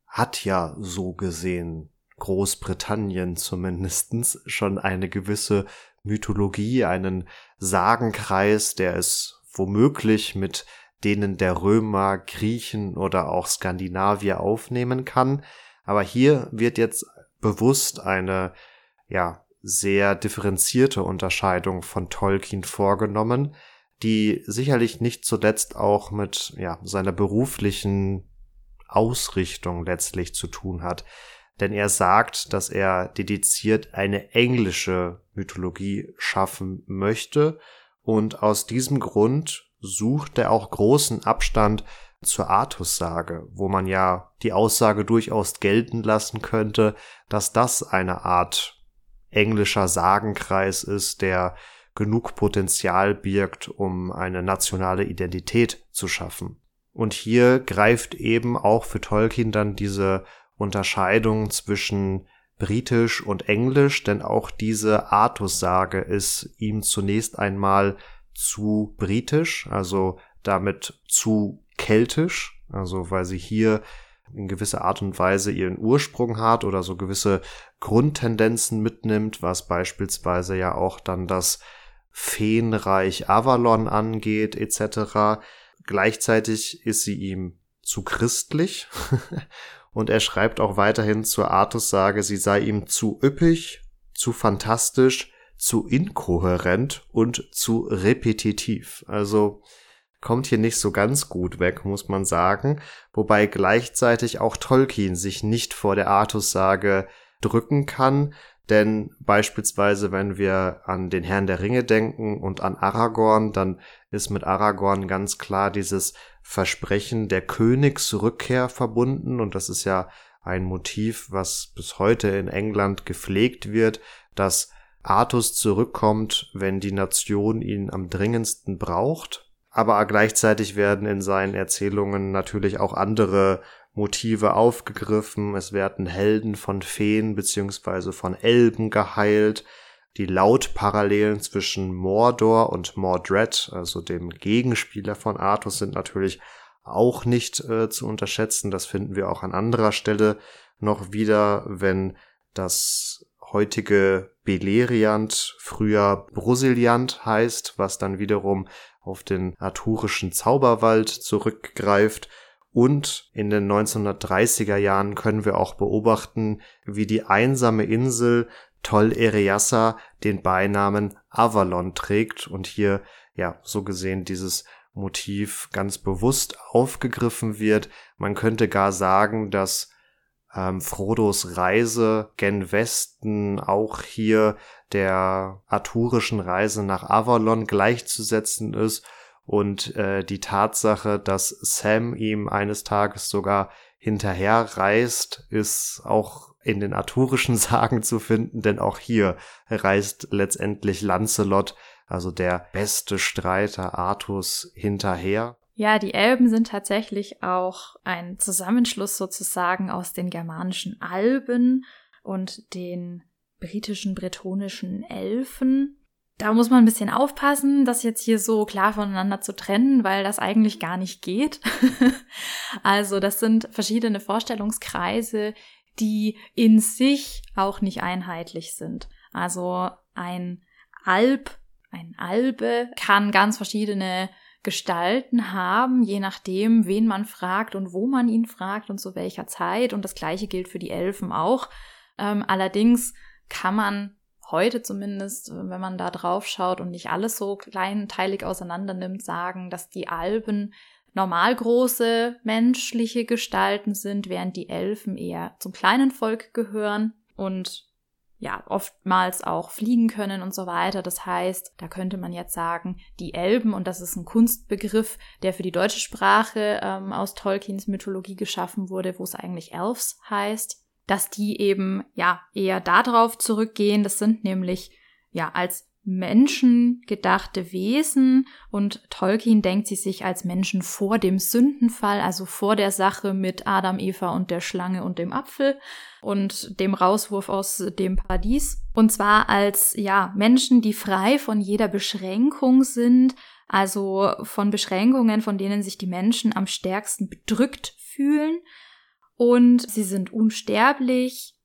hat ja so gesehen Großbritannien zumindestens schon eine gewisse Mythologie, einen Sagenkreis, der es womöglich mit denen der Römer, Griechen oder auch Skandinavier aufnehmen kann. Aber hier wird jetzt bewusst eine, ja, sehr differenzierte Unterscheidung von Tolkien vorgenommen, die sicherlich nicht zuletzt auch mit, ja, seiner beruflichen Ausrichtung letztlich zu tun hat. Denn er sagt, dass er dediziert eine englische Mythologie schaffen möchte und aus diesem Grund sucht er auch großen Abstand zur Artussage, wo man ja die Aussage durchaus gelten lassen könnte, dass das eine Art englischer Sagenkreis ist, der genug Potenzial birgt, um eine nationale Identität zu schaffen. Und hier greift eben auch für Tolkien dann diese Unterscheidung zwischen britisch und englisch, denn auch diese Artussage ist ihm zunächst einmal zu britisch, also damit zu keltisch, also weil sie hier in gewisser Art und Weise ihren Ursprung hat oder so gewisse Grundtendenzen mitnimmt, was beispielsweise ja auch dann das Feenreich Avalon angeht etc. Gleichzeitig ist sie ihm zu christlich (laughs) und er schreibt auch weiterhin zur Artussage, sie sei ihm zu üppig, zu fantastisch, zu inkohärent und zu repetitiv. Also kommt hier nicht so ganz gut weg, muss man sagen, wobei gleichzeitig auch Tolkien sich nicht vor der Artussage drücken kann, denn beispielsweise, wenn wir an den Herrn der Ringe denken und an Aragorn, dann ist mit Aragorn ganz klar dieses Versprechen der Königsrückkehr verbunden. Und das ist ja ein Motiv, was bis heute in England gepflegt wird, dass Artus zurückkommt, wenn die Nation ihn am dringendsten braucht aber gleichzeitig werden in seinen Erzählungen natürlich auch andere Motive aufgegriffen. Es werden Helden von Feen beziehungsweise von Elben geheilt. Die Lautparallelen zwischen Mordor und Mordred, also dem Gegenspieler von Artus, sind natürlich auch nicht äh, zu unterschätzen. Das finden wir auch an anderer Stelle noch wieder, wenn das heutige Beleriand früher Brusiliant heißt, was dann wiederum auf den arthurischen Zauberwald zurückgreift. Und in den 1930er Jahren können wir auch beobachten, wie die einsame Insel Tol Ereyassa den Beinamen Avalon trägt und hier ja so gesehen dieses Motiv ganz bewusst aufgegriffen wird. Man könnte gar sagen, dass ähm, Frodos Reise gen Westen auch hier der arthurischen Reise nach Avalon gleichzusetzen ist und äh, die Tatsache, dass Sam ihm eines Tages sogar hinterher reist, ist auch in den arthurischen (laughs) Sagen zu finden, denn auch hier reist letztendlich Lancelot, also der beste Streiter Arthurs, hinterher. Ja, die Elben sind tatsächlich auch ein Zusammenschluss sozusagen aus den germanischen Alben und den britischen, bretonischen Elfen. Da muss man ein bisschen aufpassen, das jetzt hier so klar voneinander zu trennen, weil das eigentlich gar nicht geht. (laughs) also das sind verschiedene Vorstellungskreise, die in sich auch nicht einheitlich sind. Also ein Alb, ein Albe kann ganz verschiedene Gestalten haben, je nachdem, wen man fragt und wo man ihn fragt und zu welcher Zeit. Und das gleiche gilt für die Elfen auch. Ähm, allerdings kann man heute zumindest, wenn man da drauf schaut und nicht alles so kleinteilig auseinander nimmt, sagen, dass die Alpen normal große menschliche Gestalten sind, während die Elfen eher zum kleinen Volk gehören und ja, oftmals auch fliegen können und so weiter. Das heißt, da könnte man jetzt sagen, die Elben, und das ist ein Kunstbegriff, der für die deutsche Sprache ähm, aus Tolkiens Mythologie geschaffen wurde, wo es eigentlich Elves heißt, dass die eben ja eher darauf zurückgehen. Das sind nämlich ja als Menschen gedachte Wesen und Tolkien denkt sie sich als Menschen vor dem Sündenfall, also vor der Sache mit Adam, Eva und der Schlange und dem Apfel und dem Rauswurf aus dem Paradies. Und zwar als, ja, Menschen, die frei von jeder Beschränkung sind, also von Beschränkungen, von denen sich die Menschen am stärksten bedrückt fühlen. Und sie sind unsterblich,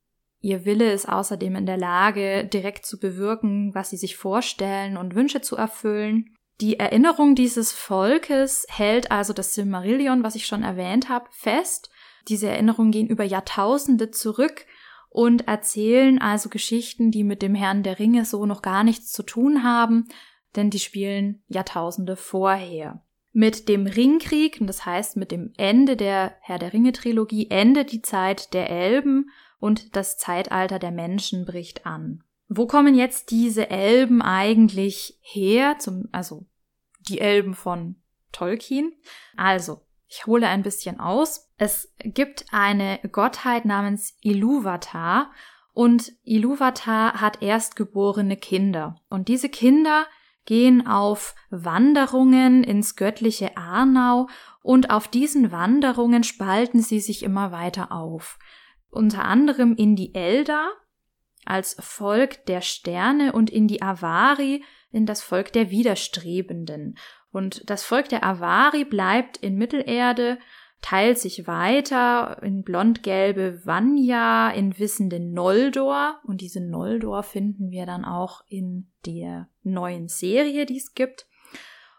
Ihr Wille ist außerdem in der Lage, direkt zu bewirken, was sie sich vorstellen und Wünsche zu erfüllen. Die Erinnerung dieses Volkes hält also das Silmarillion, was ich schon erwähnt habe, fest. Diese Erinnerungen gehen über Jahrtausende zurück und erzählen also Geschichten, die mit dem Herrn der Ringe so noch gar nichts zu tun haben, denn die spielen Jahrtausende vorher. Mit dem Ringkrieg, das heißt mit dem Ende der Herr der Ringe Trilogie, endet die Zeit der Elben und das Zeitalter der Menschen bricht an. wo kommen jetzt diese Elben eigentlich her? Zum, also die Elben von Tolkien. Also, ich hole ein bisschen aus. Es gibt eine Gottheit namens Iluvatar und Iluvatar hat erstgeborene Kinder. Und diese Kinder gehen auf Wanderungen ins göttliche Arnau und auf diesen Wanderungen spalten sie sich immer weiter auf. Unter anderem in die Eldar als Volk der Sterne und in die Avari in das Volk der Widerstrebenden. Und das Volk der Avari bleibt in Mittelerde, teilt sich weiter in blondgelbe Vanya, in wissende Noldor. Und diese Noldor finden wir dann auch in der neuen Serie, die es gibt.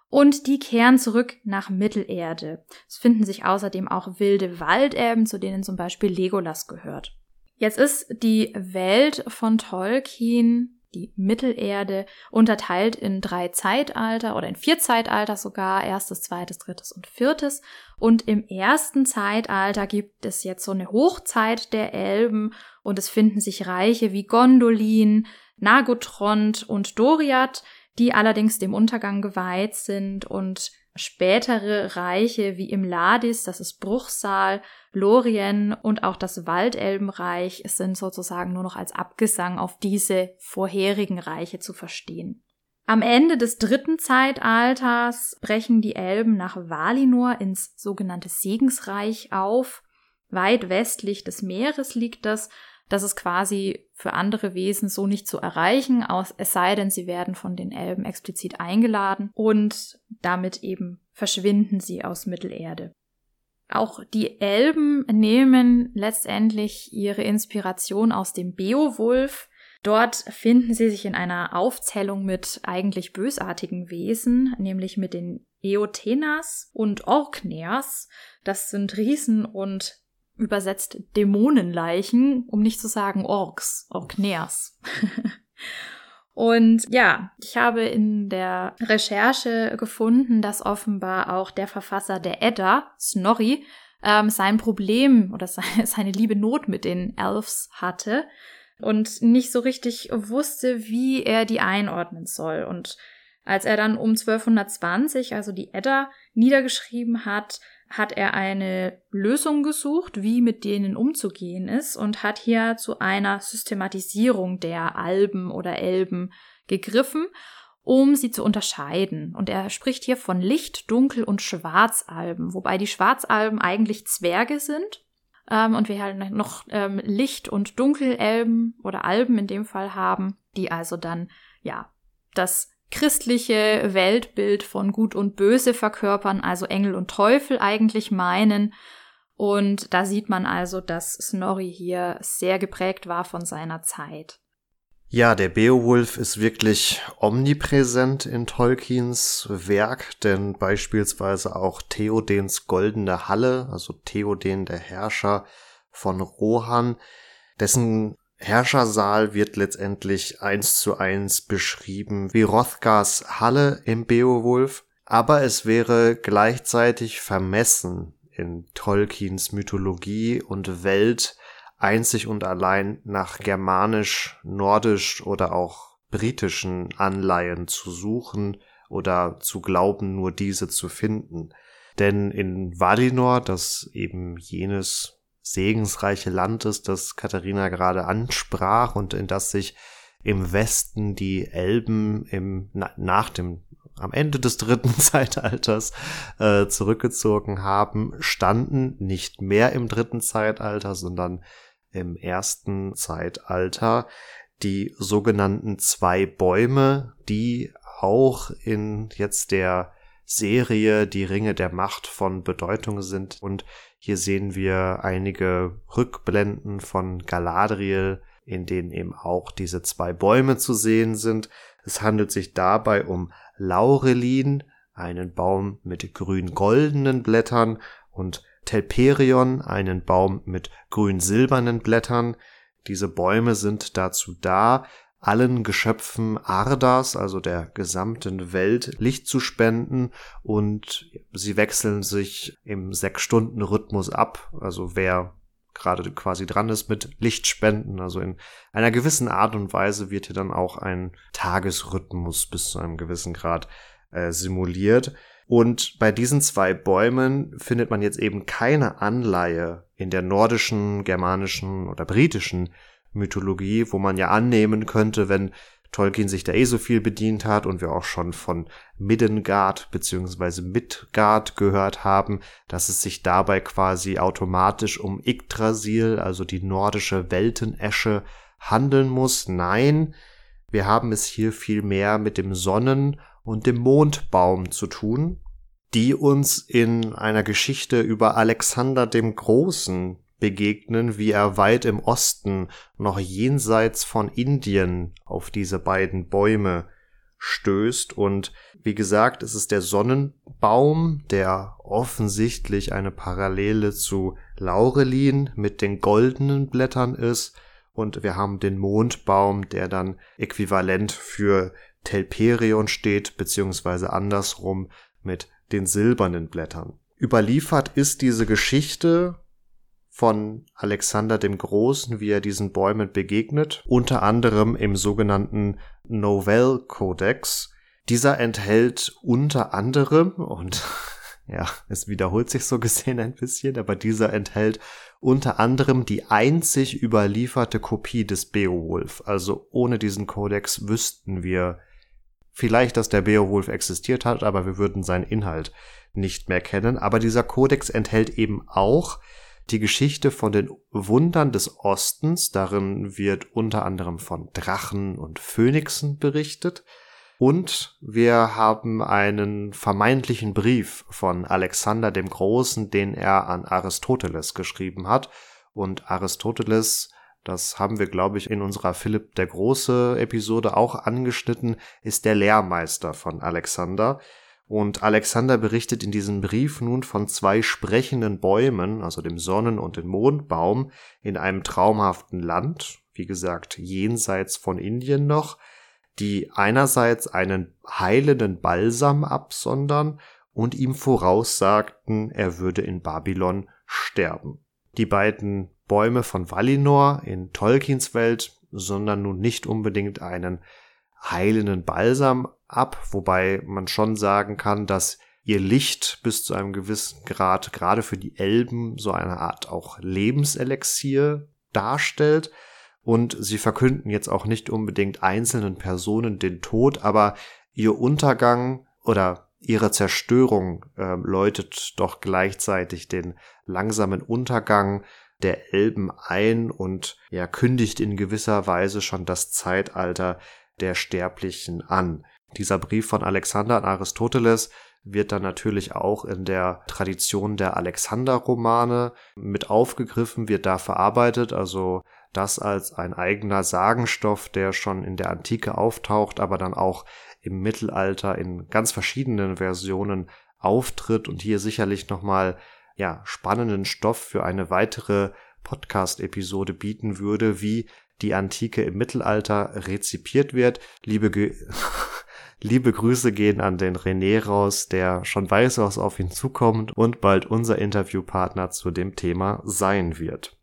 Und die kehren zurück nach Mittelerde. Es finden sich außerdem auch wilde Waldelben, zu denen zum Beispiel Legolas gehört. Jetzt ist die Welt von Tolkien die Mittelerde, unterteilt in drei Zeitalter oder in vier Zeitalter sogar, erstes, zweites, drittes und viertes. Und im ersten Zeitalter gibt es jetzt so eine Hochzeit der Elben und es finden sich Reiche wie Gondolin, Nagotrond und Doriath, die allerdings dem Untergang geweiht sind und spätere Reiche wie im Ladis, das ist Bruchsal, Lorien und auch das Waldelbenreich sind sozusagen nur noch als Abgesang auf diese vorherigen Reiche zu verstehen. Am Ende des dritten Zeitalters brechen die Elben nach Valinor ins sogenannte Segensreich auf. Weit westlich des Meeres liegt das. Das ist quasi für andere Wesen so nicht zu erreichen, es sei denn, sie werden von den Elben explizit eingeladen und damit eben verschwinden sie aus Mittelerde. Auch die Elben nehmen letztendlich ihre Inspiration aus dem Beowulf. Dort finden sie sich in einer Aufzählung mit eigentlich bösartigen Wesen, nämlich mit den Eotenas und Orkneas. Das sind Riesen und übersetzt Dämonenleichen, um nicht zu sagen Orks, Orkneas. (laughs) Und ja, ich habe in der Recherche gefunden, dass offenbar auch der Verfasser der Edda, Snorri, ähm, sein Problem oder seine, (laughs) seine liebe Not mit den Elves hatte und nicht so richtig wusste, wie er die einordnen soll. Und als er dann um 1220, also die Edda, niedergeschrieben hat, hat er eine Lösung gesucht, wie mit denen umzugehen ist und hat hier zu einer Systematisierung der Alben oder Elben gegriffen, um sie zu unterscheiden. Und er spricht hier von Licht-, Dunkel- und Schwarzalben, wobei die Schwarzalben eigentlich Zwerge sind ähm, und wir halt noch ähm, Licht- und Dunkelelben oder Alben in dem Fall haben, die also dann ja das christliche Weltbild von Gut und Böse verkörpern, also Engel und Teufel eigentlich meinen. Und da sieht man also, dass Snorri hier sehr geprägt war von seiner Zeit. Ja, der Beowulf ist wirklich omnipräsent in Tolkiens Werk, denn beispielsweise auch Theodens goldene Halle, also Theoden der Herrscher von Rohan, dessen Herrschersaal wird letztendlich eins zu eins beschrieben wie Rothgars Halle im Beowulf, aber es wäre gleichzeitig vermessen, in Tolkiens Mythologie und Welt einzig und allein nach germanisch, nordisch oder auch britischen Anleihen zu suchen oder zu glauben, nur diese zu finden. Denn in Valinor, das eben jenes segensreiche Landes, das Katharina gerade ansprach und in das sich im Westen die Elben im, na, nach dem am Ende des dritten (laughs) Zeitalters äh, zurückgezogen haben, standen nicht mehr im dritten Zeitalter, sondern im ersten Zeitalter. Die sogenannten zwei Bäume, die auch in jetzt der Serie Die Ringe der Macht von Bedeutung sind und hier sehen wir einige Rückblenden von Galadriel, in denen eben auch diese zwei Bäume zu sehen sind. Es handelt sich dabei um Laurelin, einen Baum mit grün-goldenen Blättern, und Telperion, einen Baum mit grün-silbernen Blättern. Diese Bäume sind dazu da, allen Geschöpfen Ardas, also der gesamten Welt, Licht zu spenden und sie wechseln sich im Sechs-Stunden-Rhythmus ab. Also wer gerade quasi dran ist mit Lichtspenden. Also in einer gewissen Art und Weise wird hier dann auch ein Tagesrhythmus bis zu einem gewissen Grad äh, simuliert. Und bei diesen zwei Bäumen findet man jetzt eben keine Anleihe in der nordischen, germanischen oder britischen Mythologie, wo man ja annehmen könnte, wenn Tolkien sich da eh so viel bedient hat und wir auch schon von Middengard bzw. Midgard gehört haben, dass es sich dabei quasi automatisch um Yggdrasil, also die nordische Weltenesche, handeln muss. Nein, wir haben es hier viel mehr mit dem Sonnen- und dem Mondbaum zu tun, die uns in einer Geschichte über Alexander dem Großen begegnen, wie er weit im Osten, noch jenseits von Indien, auf diese beiden Bäume stößt. Und wie gesagt, es ist der Sonnenbaum, der offensichtlich eine Parallele zu Laurelin mit den goldenen Blättern ist. Und wir haben den Mondbaum, der dann äquivalent für Telperion steht, beziehungsweise andersrum mit den silbernen Blättern. Überliefert ist diese Geschichte von Alexander dem Großen, wie er diesen Bäumen begegnet, unter anderem im sogenannten Novell Codex. Dieser enthält unter anderem, und (laughs) ja, es wiederholt sich so gesehen ein bisschen, aber dieser enthält unter anderem die einzig überlieferte Kopie des Beowulf. Also ohne diesen Codex wüssten wir vielleicht, dass der Beowulf existiert hat, aber wir würden seinen Inhalt nicht mehr kennen. Aber dieser Codex enthält eben auch die Geschichte von den Wundern des Ostens. Darin wird unter anderem von Drachen und Phönixen berichtet. Und wir haben einen vermeintlichen Brief von Alexander dem Großen, den er an Aristoteles geschrieben hat. Und Aristoteles, das haben wir, glaube ich, in unserer Philipp der Große Episode auch angeschnitten, ist der Lehrmeister von Alexander. Und Alexander berichtet in diesem Brief nun von zwei sprechenden Bäumen, also dem Sonnen- und dem Mondbaum, in einem traumhaften Land, wie gesagt, jenseits von Indien noch, die einerseits einen heilenden Balsam absondern und ihm voraussagten, er würde in Babylon sterben. Die beiden Bäume von Valinor in Tolkiens Welt, sondern nun nicht unbedingt einen heilenden Balsam ab, wobei man schon sagen kann, dass ihr Licht bis zu einem gewissen Grad gerade für die Elben so eine Art auch Lebenselixier darstellt. Und sie verkünden jetzt auch nicht unbedingt einzelnen Personen den Tod, aber ihr Untergang oder ihre Zerstörung äh, läutet doch gleichzeitig den langsamen Untergang der Elben ein und ja kündigt in gewisser Weise schon das Zeitalter der Sterblichen an. Dieser Brief von Alexander an Aristoteles wird dann natürlich auch in der Tradition der Alexander-Romane mit aufgegriffen, wird da verarbeitet, also das als ein eigener Sagenstoff, der schon in der Antike auftaucht, aber dann auch im Mittelalter in ganz verschiedenen Versionen auftritt und hier sicherlich nochmal ja, spannenden Stoff für eine weitere Podcast-Episode bieten würde, wie die Antike im Mittelalter rezipiert wird. Liebe, Ge (laughs) Liebe Grüße gehen an den René raus, der schon weiß, was auf ihn zukommt und bald unser Interviewpartner zu dem Thema sein wird.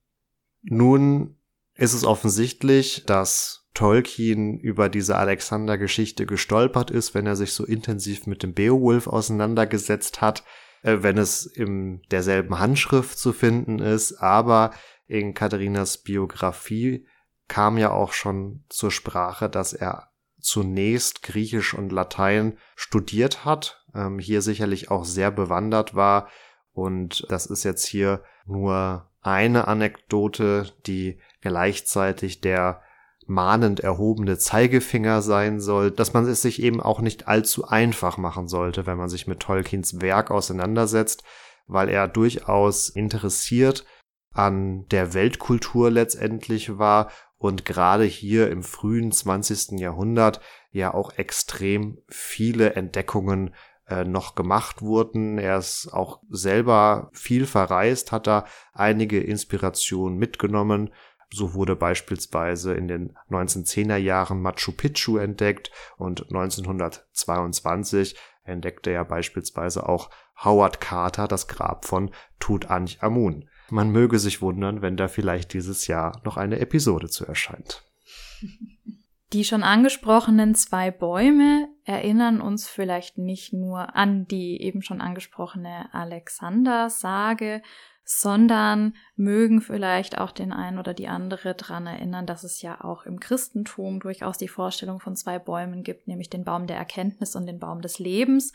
Nun ist es offensichtlich, dass Tolkien über diese Alexander-Geschichte gestolpert ist, wenn er sich so intensiv mit dem Beowulf auseinandergesetzt hat, äh, wenn es in derselben Handschrift zu finden ist, aber in Katharinas Biografie kam ja auch schon zur Sprache, dass er zunächst Griechisch und Latein studiert hat, ähm, hier sicherlich auch sehr bewandert war. Und das ist jetzt hier nur eine Anekdote, die gleichzeitig der mahnend erhobene Zeigefinger sein soll, dass man es sich eben auch nicht allzu einfach machen sollte, wenn man sich mit Tolkiens Werk auseinandersetzt, weil er durchaus interessiert an der Weltkultur letztendlich war und gerade hier im frühen 20. Jahrhundert ja auch extrem viele Entdeckungen äh, noch gemacht wurden. Er ist auch selber viel verreist, hat da einige Inspirationen mitgenommen. So wurde beispielsweise in den 1910er Jahren Machu Picchu entdeckt und 1922 entdeckte er beispielsweise auch Howard Carter das Grab von Tutanchamun. Man möge sich wundern, wenn da vielleicht dieses Jahr noch eine Episode zu erscheint. Die schon angesprochenen zwei Bäume erinnern uns vielleicht nicht nur an die eben schon angesprochene Alexander-Sage, sondern mögen vielleicht auch den einen oder die andere dran erinnern, dass es ja auch im Christentum durchaus die Vorstellung von zwei Bäumen gibt, nämlich den Baum der Erkenntnis und den Baum des Lebens.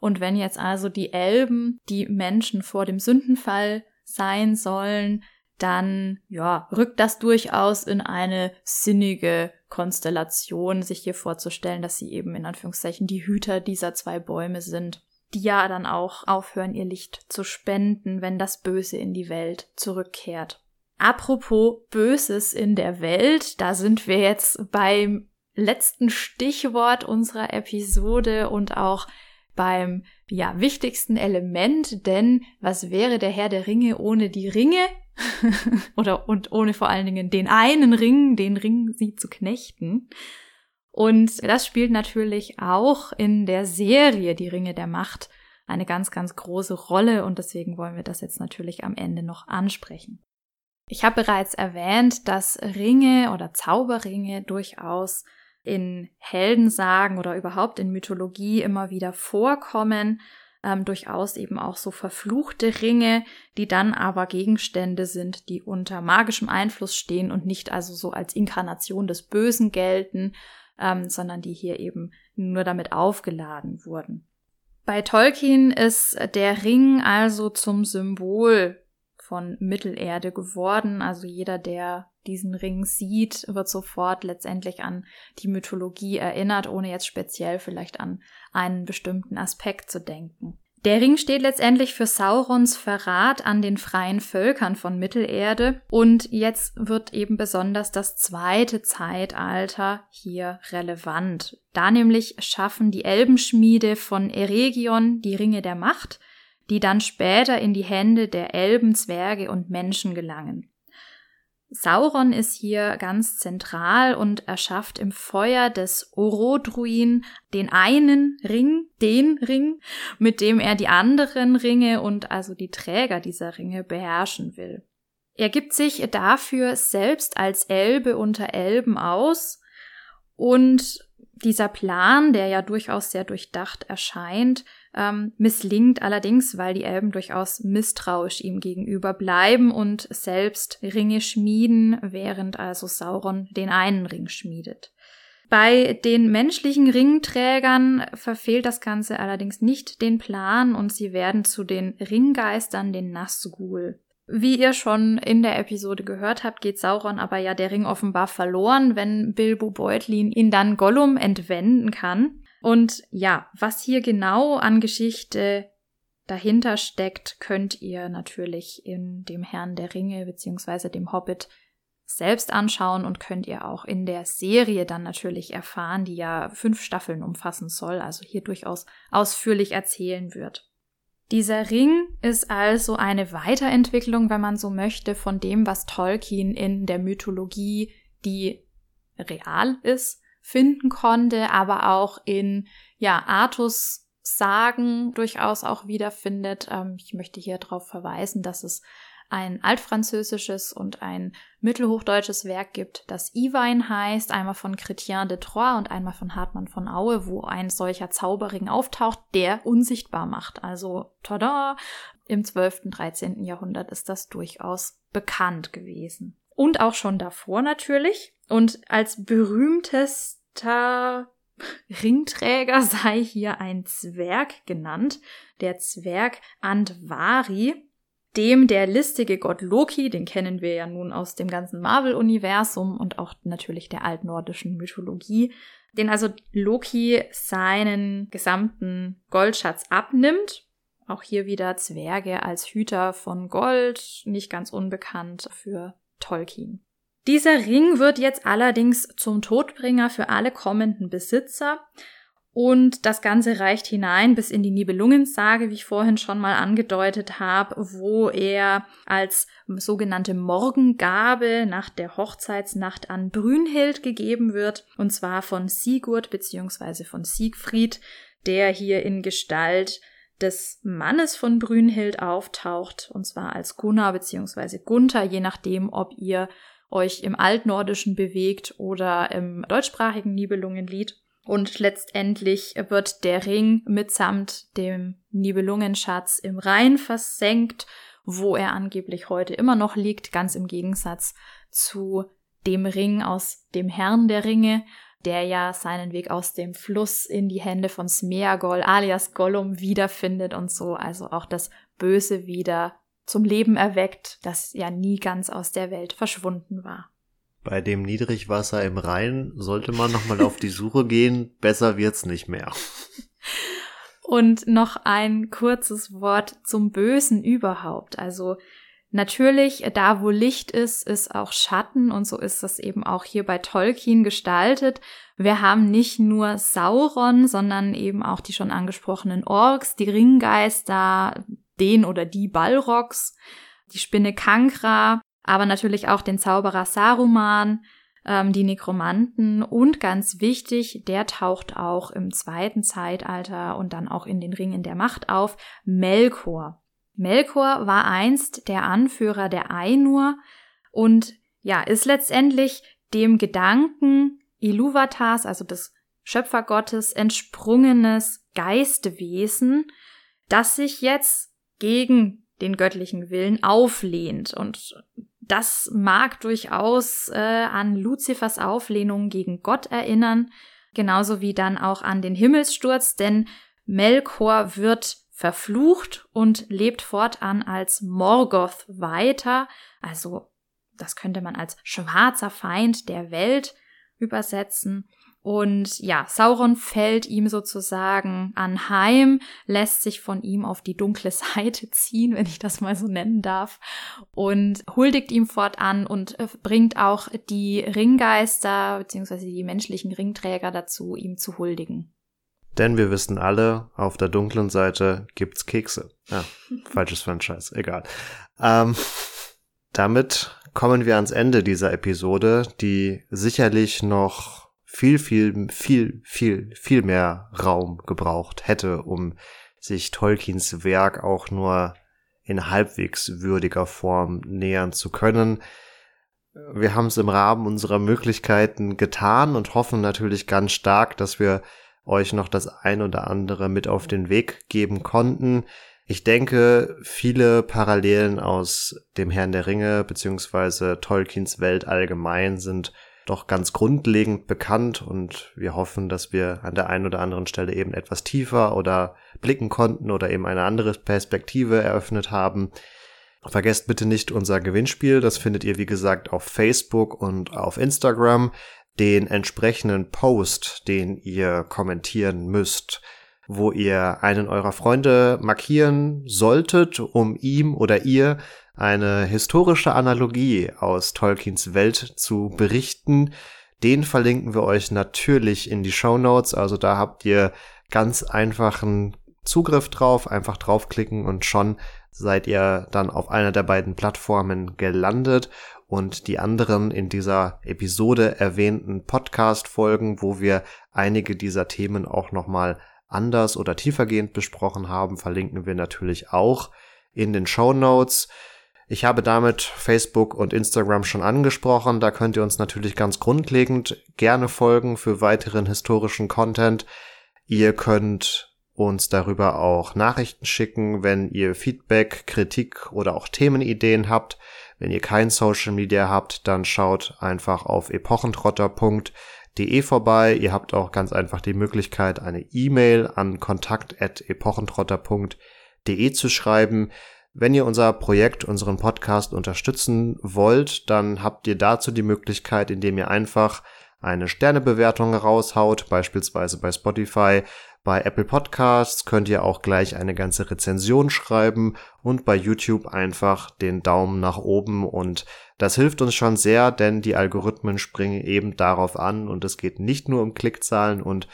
Und wenn jetzt also die Elben die Menschen vor dem Sündenfall sein sollen, dann ja, rückt das durchaus in eine sinnige Konstellation, sich hier vorzustellen, dass sie eben in Anführungszeichen die Hüter dieser zwei Bäume sind, die ja dann auch aufhören, ihr Licht zu spenden, wenn das Böse in die Welt zurückkehrt. Apropos Böses in der Welt, da sind wir jetzt beim letzten Stichwort unserer Episode und auch beim ja wichtigsten Element, denn was wäre der Herr der Ringe ohne die Ringe? (laughs) Oder und ohne vor allen Dingen den einen Ring, den Ring sie zu knechten. Und das spielt natürlich auch in der Serie Die Ringe der Macht eine ganz, ganz große Rolle und deswegen wollen wir das jetzt natürlich am Ende noch ansprechen. Ich habe bereits erwähnt, dass Ringe oder Zauberringe durchaus in Heldensagen oder überhaupt in Mythologie immer wieder vorkommen, ähm, durchaus eben auch so verfluchte Ringe, die dann aber Gegenstände sind, die unter magischem Einfluss stehen und nicht also so als Inkarnation des Bösen gelten, ähm, sondern die hier eben nur damit aufgeladen wurden. Bei Tolkien ist der Ring also zum Symbol von Mittelerde geworden. Also jeder, der diesen Ring sieht, wird sofort letztendlich an die Mythologie erinnert, ohne jetzt speziell vielleicht an einen bestimmten Aspekt zu denken. Der Ring steht letztendlich für Saurons Verrat an den freien Völkern von Mittelerde und jetzt wird eben besonders das zweite Zeitalter hier relevant. Da nämlich schaffen die Elbenschmiede von Eregion die Ringe der Macht, die dann später in die Hände der Elben, Zwerge und Menschen gelangen. Sauron ist hier ganz zentral und erschafft im Feuer des Orodruin den einen Ring, den Ring, mit dem er die anderen Ringe und also die Träger dieser Ringe beherrschen will. Er gibt sich dafür selbst als Elbe unter Elben aus und dieser Plan, der ja durchaus sehr durchdacht erscheint, ähm, misslingt allerdings, weil die Elben durchaus misstrauisch ihm gegenüber bleiben und selbst Ringe schmieden, während also Sauron den einen Ring schmiedet. Bei den menschlichen Ringträgern verfehlt das Ganze allerdings nicht den Plan und sie werden zu den Ringgeistern, den Nazgul. Wie ihr schon in der Episode gehört habt, geht Sauron aber ja der Ring offenbar verloren, wenn Bilbo Beutlin ihn dann Gollum entwenden kann. Und ja, was hier genau an Geschichte dahinter steckt, könnt ihr natürlich in dem Herrn der Ringe beziehungsweise dem Hobbit selbst anschauen und könnt ihr auch in der Serie dann natürlich erfahren, die ja fünf Staffeln umfassen soll, also hier durchaus ausführlich erzählen wird. Dieser Ring ist also eine Weiterentwicklung, wenn man so möchte, von dem, was Tolkien in der Mythologie, die real ist, finden konnte, aber auch in ja Artus Sagen durchaus auch wiederfindet. Ähm, ich möchte hier darauf verweisen, dass es ein altfranzösisches und ein mittelhochdeutsches Werk gibt, das Iwein heißt, einmal von Chrétien de Troyes und einmal von Hartmann von Aue, wo ein solcher Zauberring auftaucht, der unsichtbar macht. Also, tada, im 12., 13. Jahrhundert ist das durchaus bekannt gewesen. Und auch schon davor natürlich. Und als berühmtes letzter Ringträger sei hier ein Zwerg genannt, der Zwerg Andvari, dem der listige Gott Loki, den kennen wir ja nun aus dem ganzen Marvel-Universum und auch natürlich der altnordischen Mythologie, den also Loki seinen gesamten Goldschatz abnimmt. Auch hier wieder Zwerge als Hüter von Gold, nicht ganz unbekannt für Tolkien. Dieser Ring wird jetzt allerdings zum Todbringer für alle kommenden Besitzer. Und das Ganze reicht hinein bis in die Nibelungensage, wie ich vorhin schon mal angedeutet habe, wo er als sogenannte Morgengabe nach der Hochzeitsnacht an Brünhild gegeben wird, und zwar von Sigurd bzw. von Siegfried, der hier in Gestalt des Mannes von Brünnhild auftaucht, und zwar als Gunnar bzw. Gunther, je nachdem, ob ihr euch im Altnordischen bewegt oder im deutschsprachigen Nibelungenlied. Und letztendlich wird der Ring mitsamt dem Nibelungenschatz im Rhein versenkt, wo er angeblich heute immer noch liegt, ganz im Gegensatz zu dem Ring aus dem Herrn der Ringe, der ja seinen Weg aus dem Fluss in die Hände von Smeagol alias Gollum wiederfindet und so, also auch das Böse wieder zum Leben erweckt, das ja nie ganz aus der Welt verschwunden war. Bei dem Niedrigwasser im Rhein sollte man nochmal auf die Suche gehen, besser wird's nicht mehr. (laughs) Und noch ein kurzes Wort zum Bösen überhaupt. Also Natürlich, da wo Licht ist, ist auch Schatten und so ist das eben auch hier bei Tolkien gestaltet. Wir haben nicht nur Sauron, sondern eben auch die schon angesprochenen Orks, die Ringgeister, den oder die Balrogs, die Spinne Kankra, aber natürlich auch den Zauberer Saruman, ähm, die Nekromanten und ganz wichtig, der taucht auch im zweiten Zeitalter und dann auch in den Ringen der Macht auf, Melkor. Melkor war einst der Anführer der Ainur und ja, ist letztendlich dem Gedanken Iluvatars, also des Schöpfergottes, entsprungenes Geistewesen, das sich jetzt gegen den göttlichen Willen auflehnt. Und das mag durchaus äh, an Luzifers Auflehnung gegen Gott erinnern, genauso wie dann auch an den Himmelssturz, denn Melkor wird verflucht und lebt fortan als Morgoth weiter, also das könnte man als schwarzer Feind der Welt übersetzen. Und ja, Sauron fällt ihm sozusagen anheim, lässt sich von ihm auf die dunkle (laughs) Seite ziehen, wenn ich das mal so nennen darf, und huldigt ihm fortan und äh, bringt auch die Ringgeister bzw. die menschlichen Ringträger dazu, ihm zu huldigen. Denn wir wissen alle, auf der dunklen Seite gibt's Kekse. Ja, (laughs) falsches Franchise, egal. Ähm, damit kommen wir ans Ende dieser Episode, die sicherlich noch viel, viel, viel, viel, viel mehr Raum gebraucht hätte, um sich Tolkiens Werk auch nur in halbwegs würdiger Form nähern zu können. Wir haben es im Rahmen unserer Möglichkeiten getan und hoffen natürlich ganz stark, dass wir euch noch das ein oder andere mit auf den Weg geben konnten. Ich denke, viele Parallelen aus dem Herrn der Ringe beziehungsweise Tolkiens Welt allgemein sind doch ganz grundlegend bekannt und wir hoffen, dass wir an der einen oder anderen Stelle eben etwas tiefer oder blicken konnten oder eben eine andere Perspektive eröffnet haben. Vergesst bitte nicht unser Gewinnspiel, das findet ihr wie gesagt auf Facebook und auf Instagram den entsprechenden Post, den ihr kommentieren müsst, wo ihr einen eurer Freunde markieren solltet, um ihm oder ihr eine historische Analogie aus Tolkiens Welt zu berichten. Den verlinken wir euch natürlich in die Show Notes. Also da habt ihr ganz einfachen Zugriff drauf, einfach draufklicken und schon seid ihr dann auf einer der beiden Plattformen gelandet und die anderen in dieser Episode erwähnten Podcast-Folgen, wo wir einige dieser Themen auch nochmal anders oder tiefergehend besprochen haben, verlinken wir natürlich auch in den Show Notes. Ich habe damit Facebook und Instagram schon angesprochen. Da könnt ihr uns natürlich ganz grundlegend gerne folgen für weiteren historischen Content. Ihr könnt uns darüber auch Nachrichten schicken, wenn ihr Feedback, Kritik oder auch Themenideen habt. Wenn ihr kein Social Media habt, dann schaut einfach auf epochentrotter.de vorbei. Ihr habt auch ganz einfach die Möglichkeit, eine E-Mail an kontakt.epochentrotter.de zu schreiben. Wenn ihr unser Projekt, unseren Podcast unterstützen wollt, dann habt ihr dazu die Möglichkeit, indem ihr einfach eine Sternebewertung raushaut, beispielsweise bei Spotify bei Apple Podcasts könnt ihr auch gleich eine ganze Rezension schreiben und bei YouTube einfach den Daumen nach oben und das hilft uns schon sehr, denn die Algorithmen springen eben darauf an und es geht nicht nur um Klickzahlen und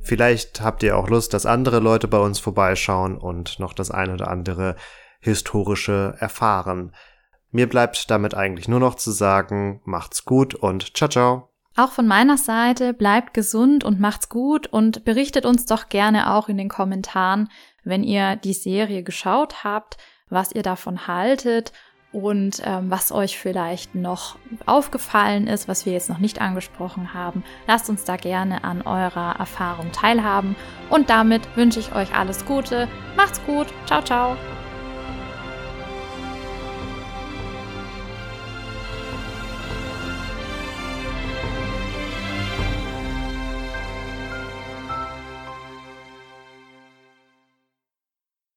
vielleicht habt ihr auch Lust, dass andere Leute bei uns vorbeischauen und noch das ein oder andere historische erfahren. Mir bleibt damit eigentlich nur noch zu sagen, macht's gut und ciao ciao. Auch von meiner Seite bleibt gesund und macht's gut und berichtet uns doch gerne auch in den Kommentaren, wenn ihr die Serie geschaut habt, was ihr davon haltet und ähm, was euch vielleicht noch aufgefallen ist, was wir jetzt noch nicht angesprochen haben. Lasst uns da gerne an eurer Erfahrung teilhaben. Und damit wünsche ich euch alles Gute. Macht's gut. Ciao, ciao.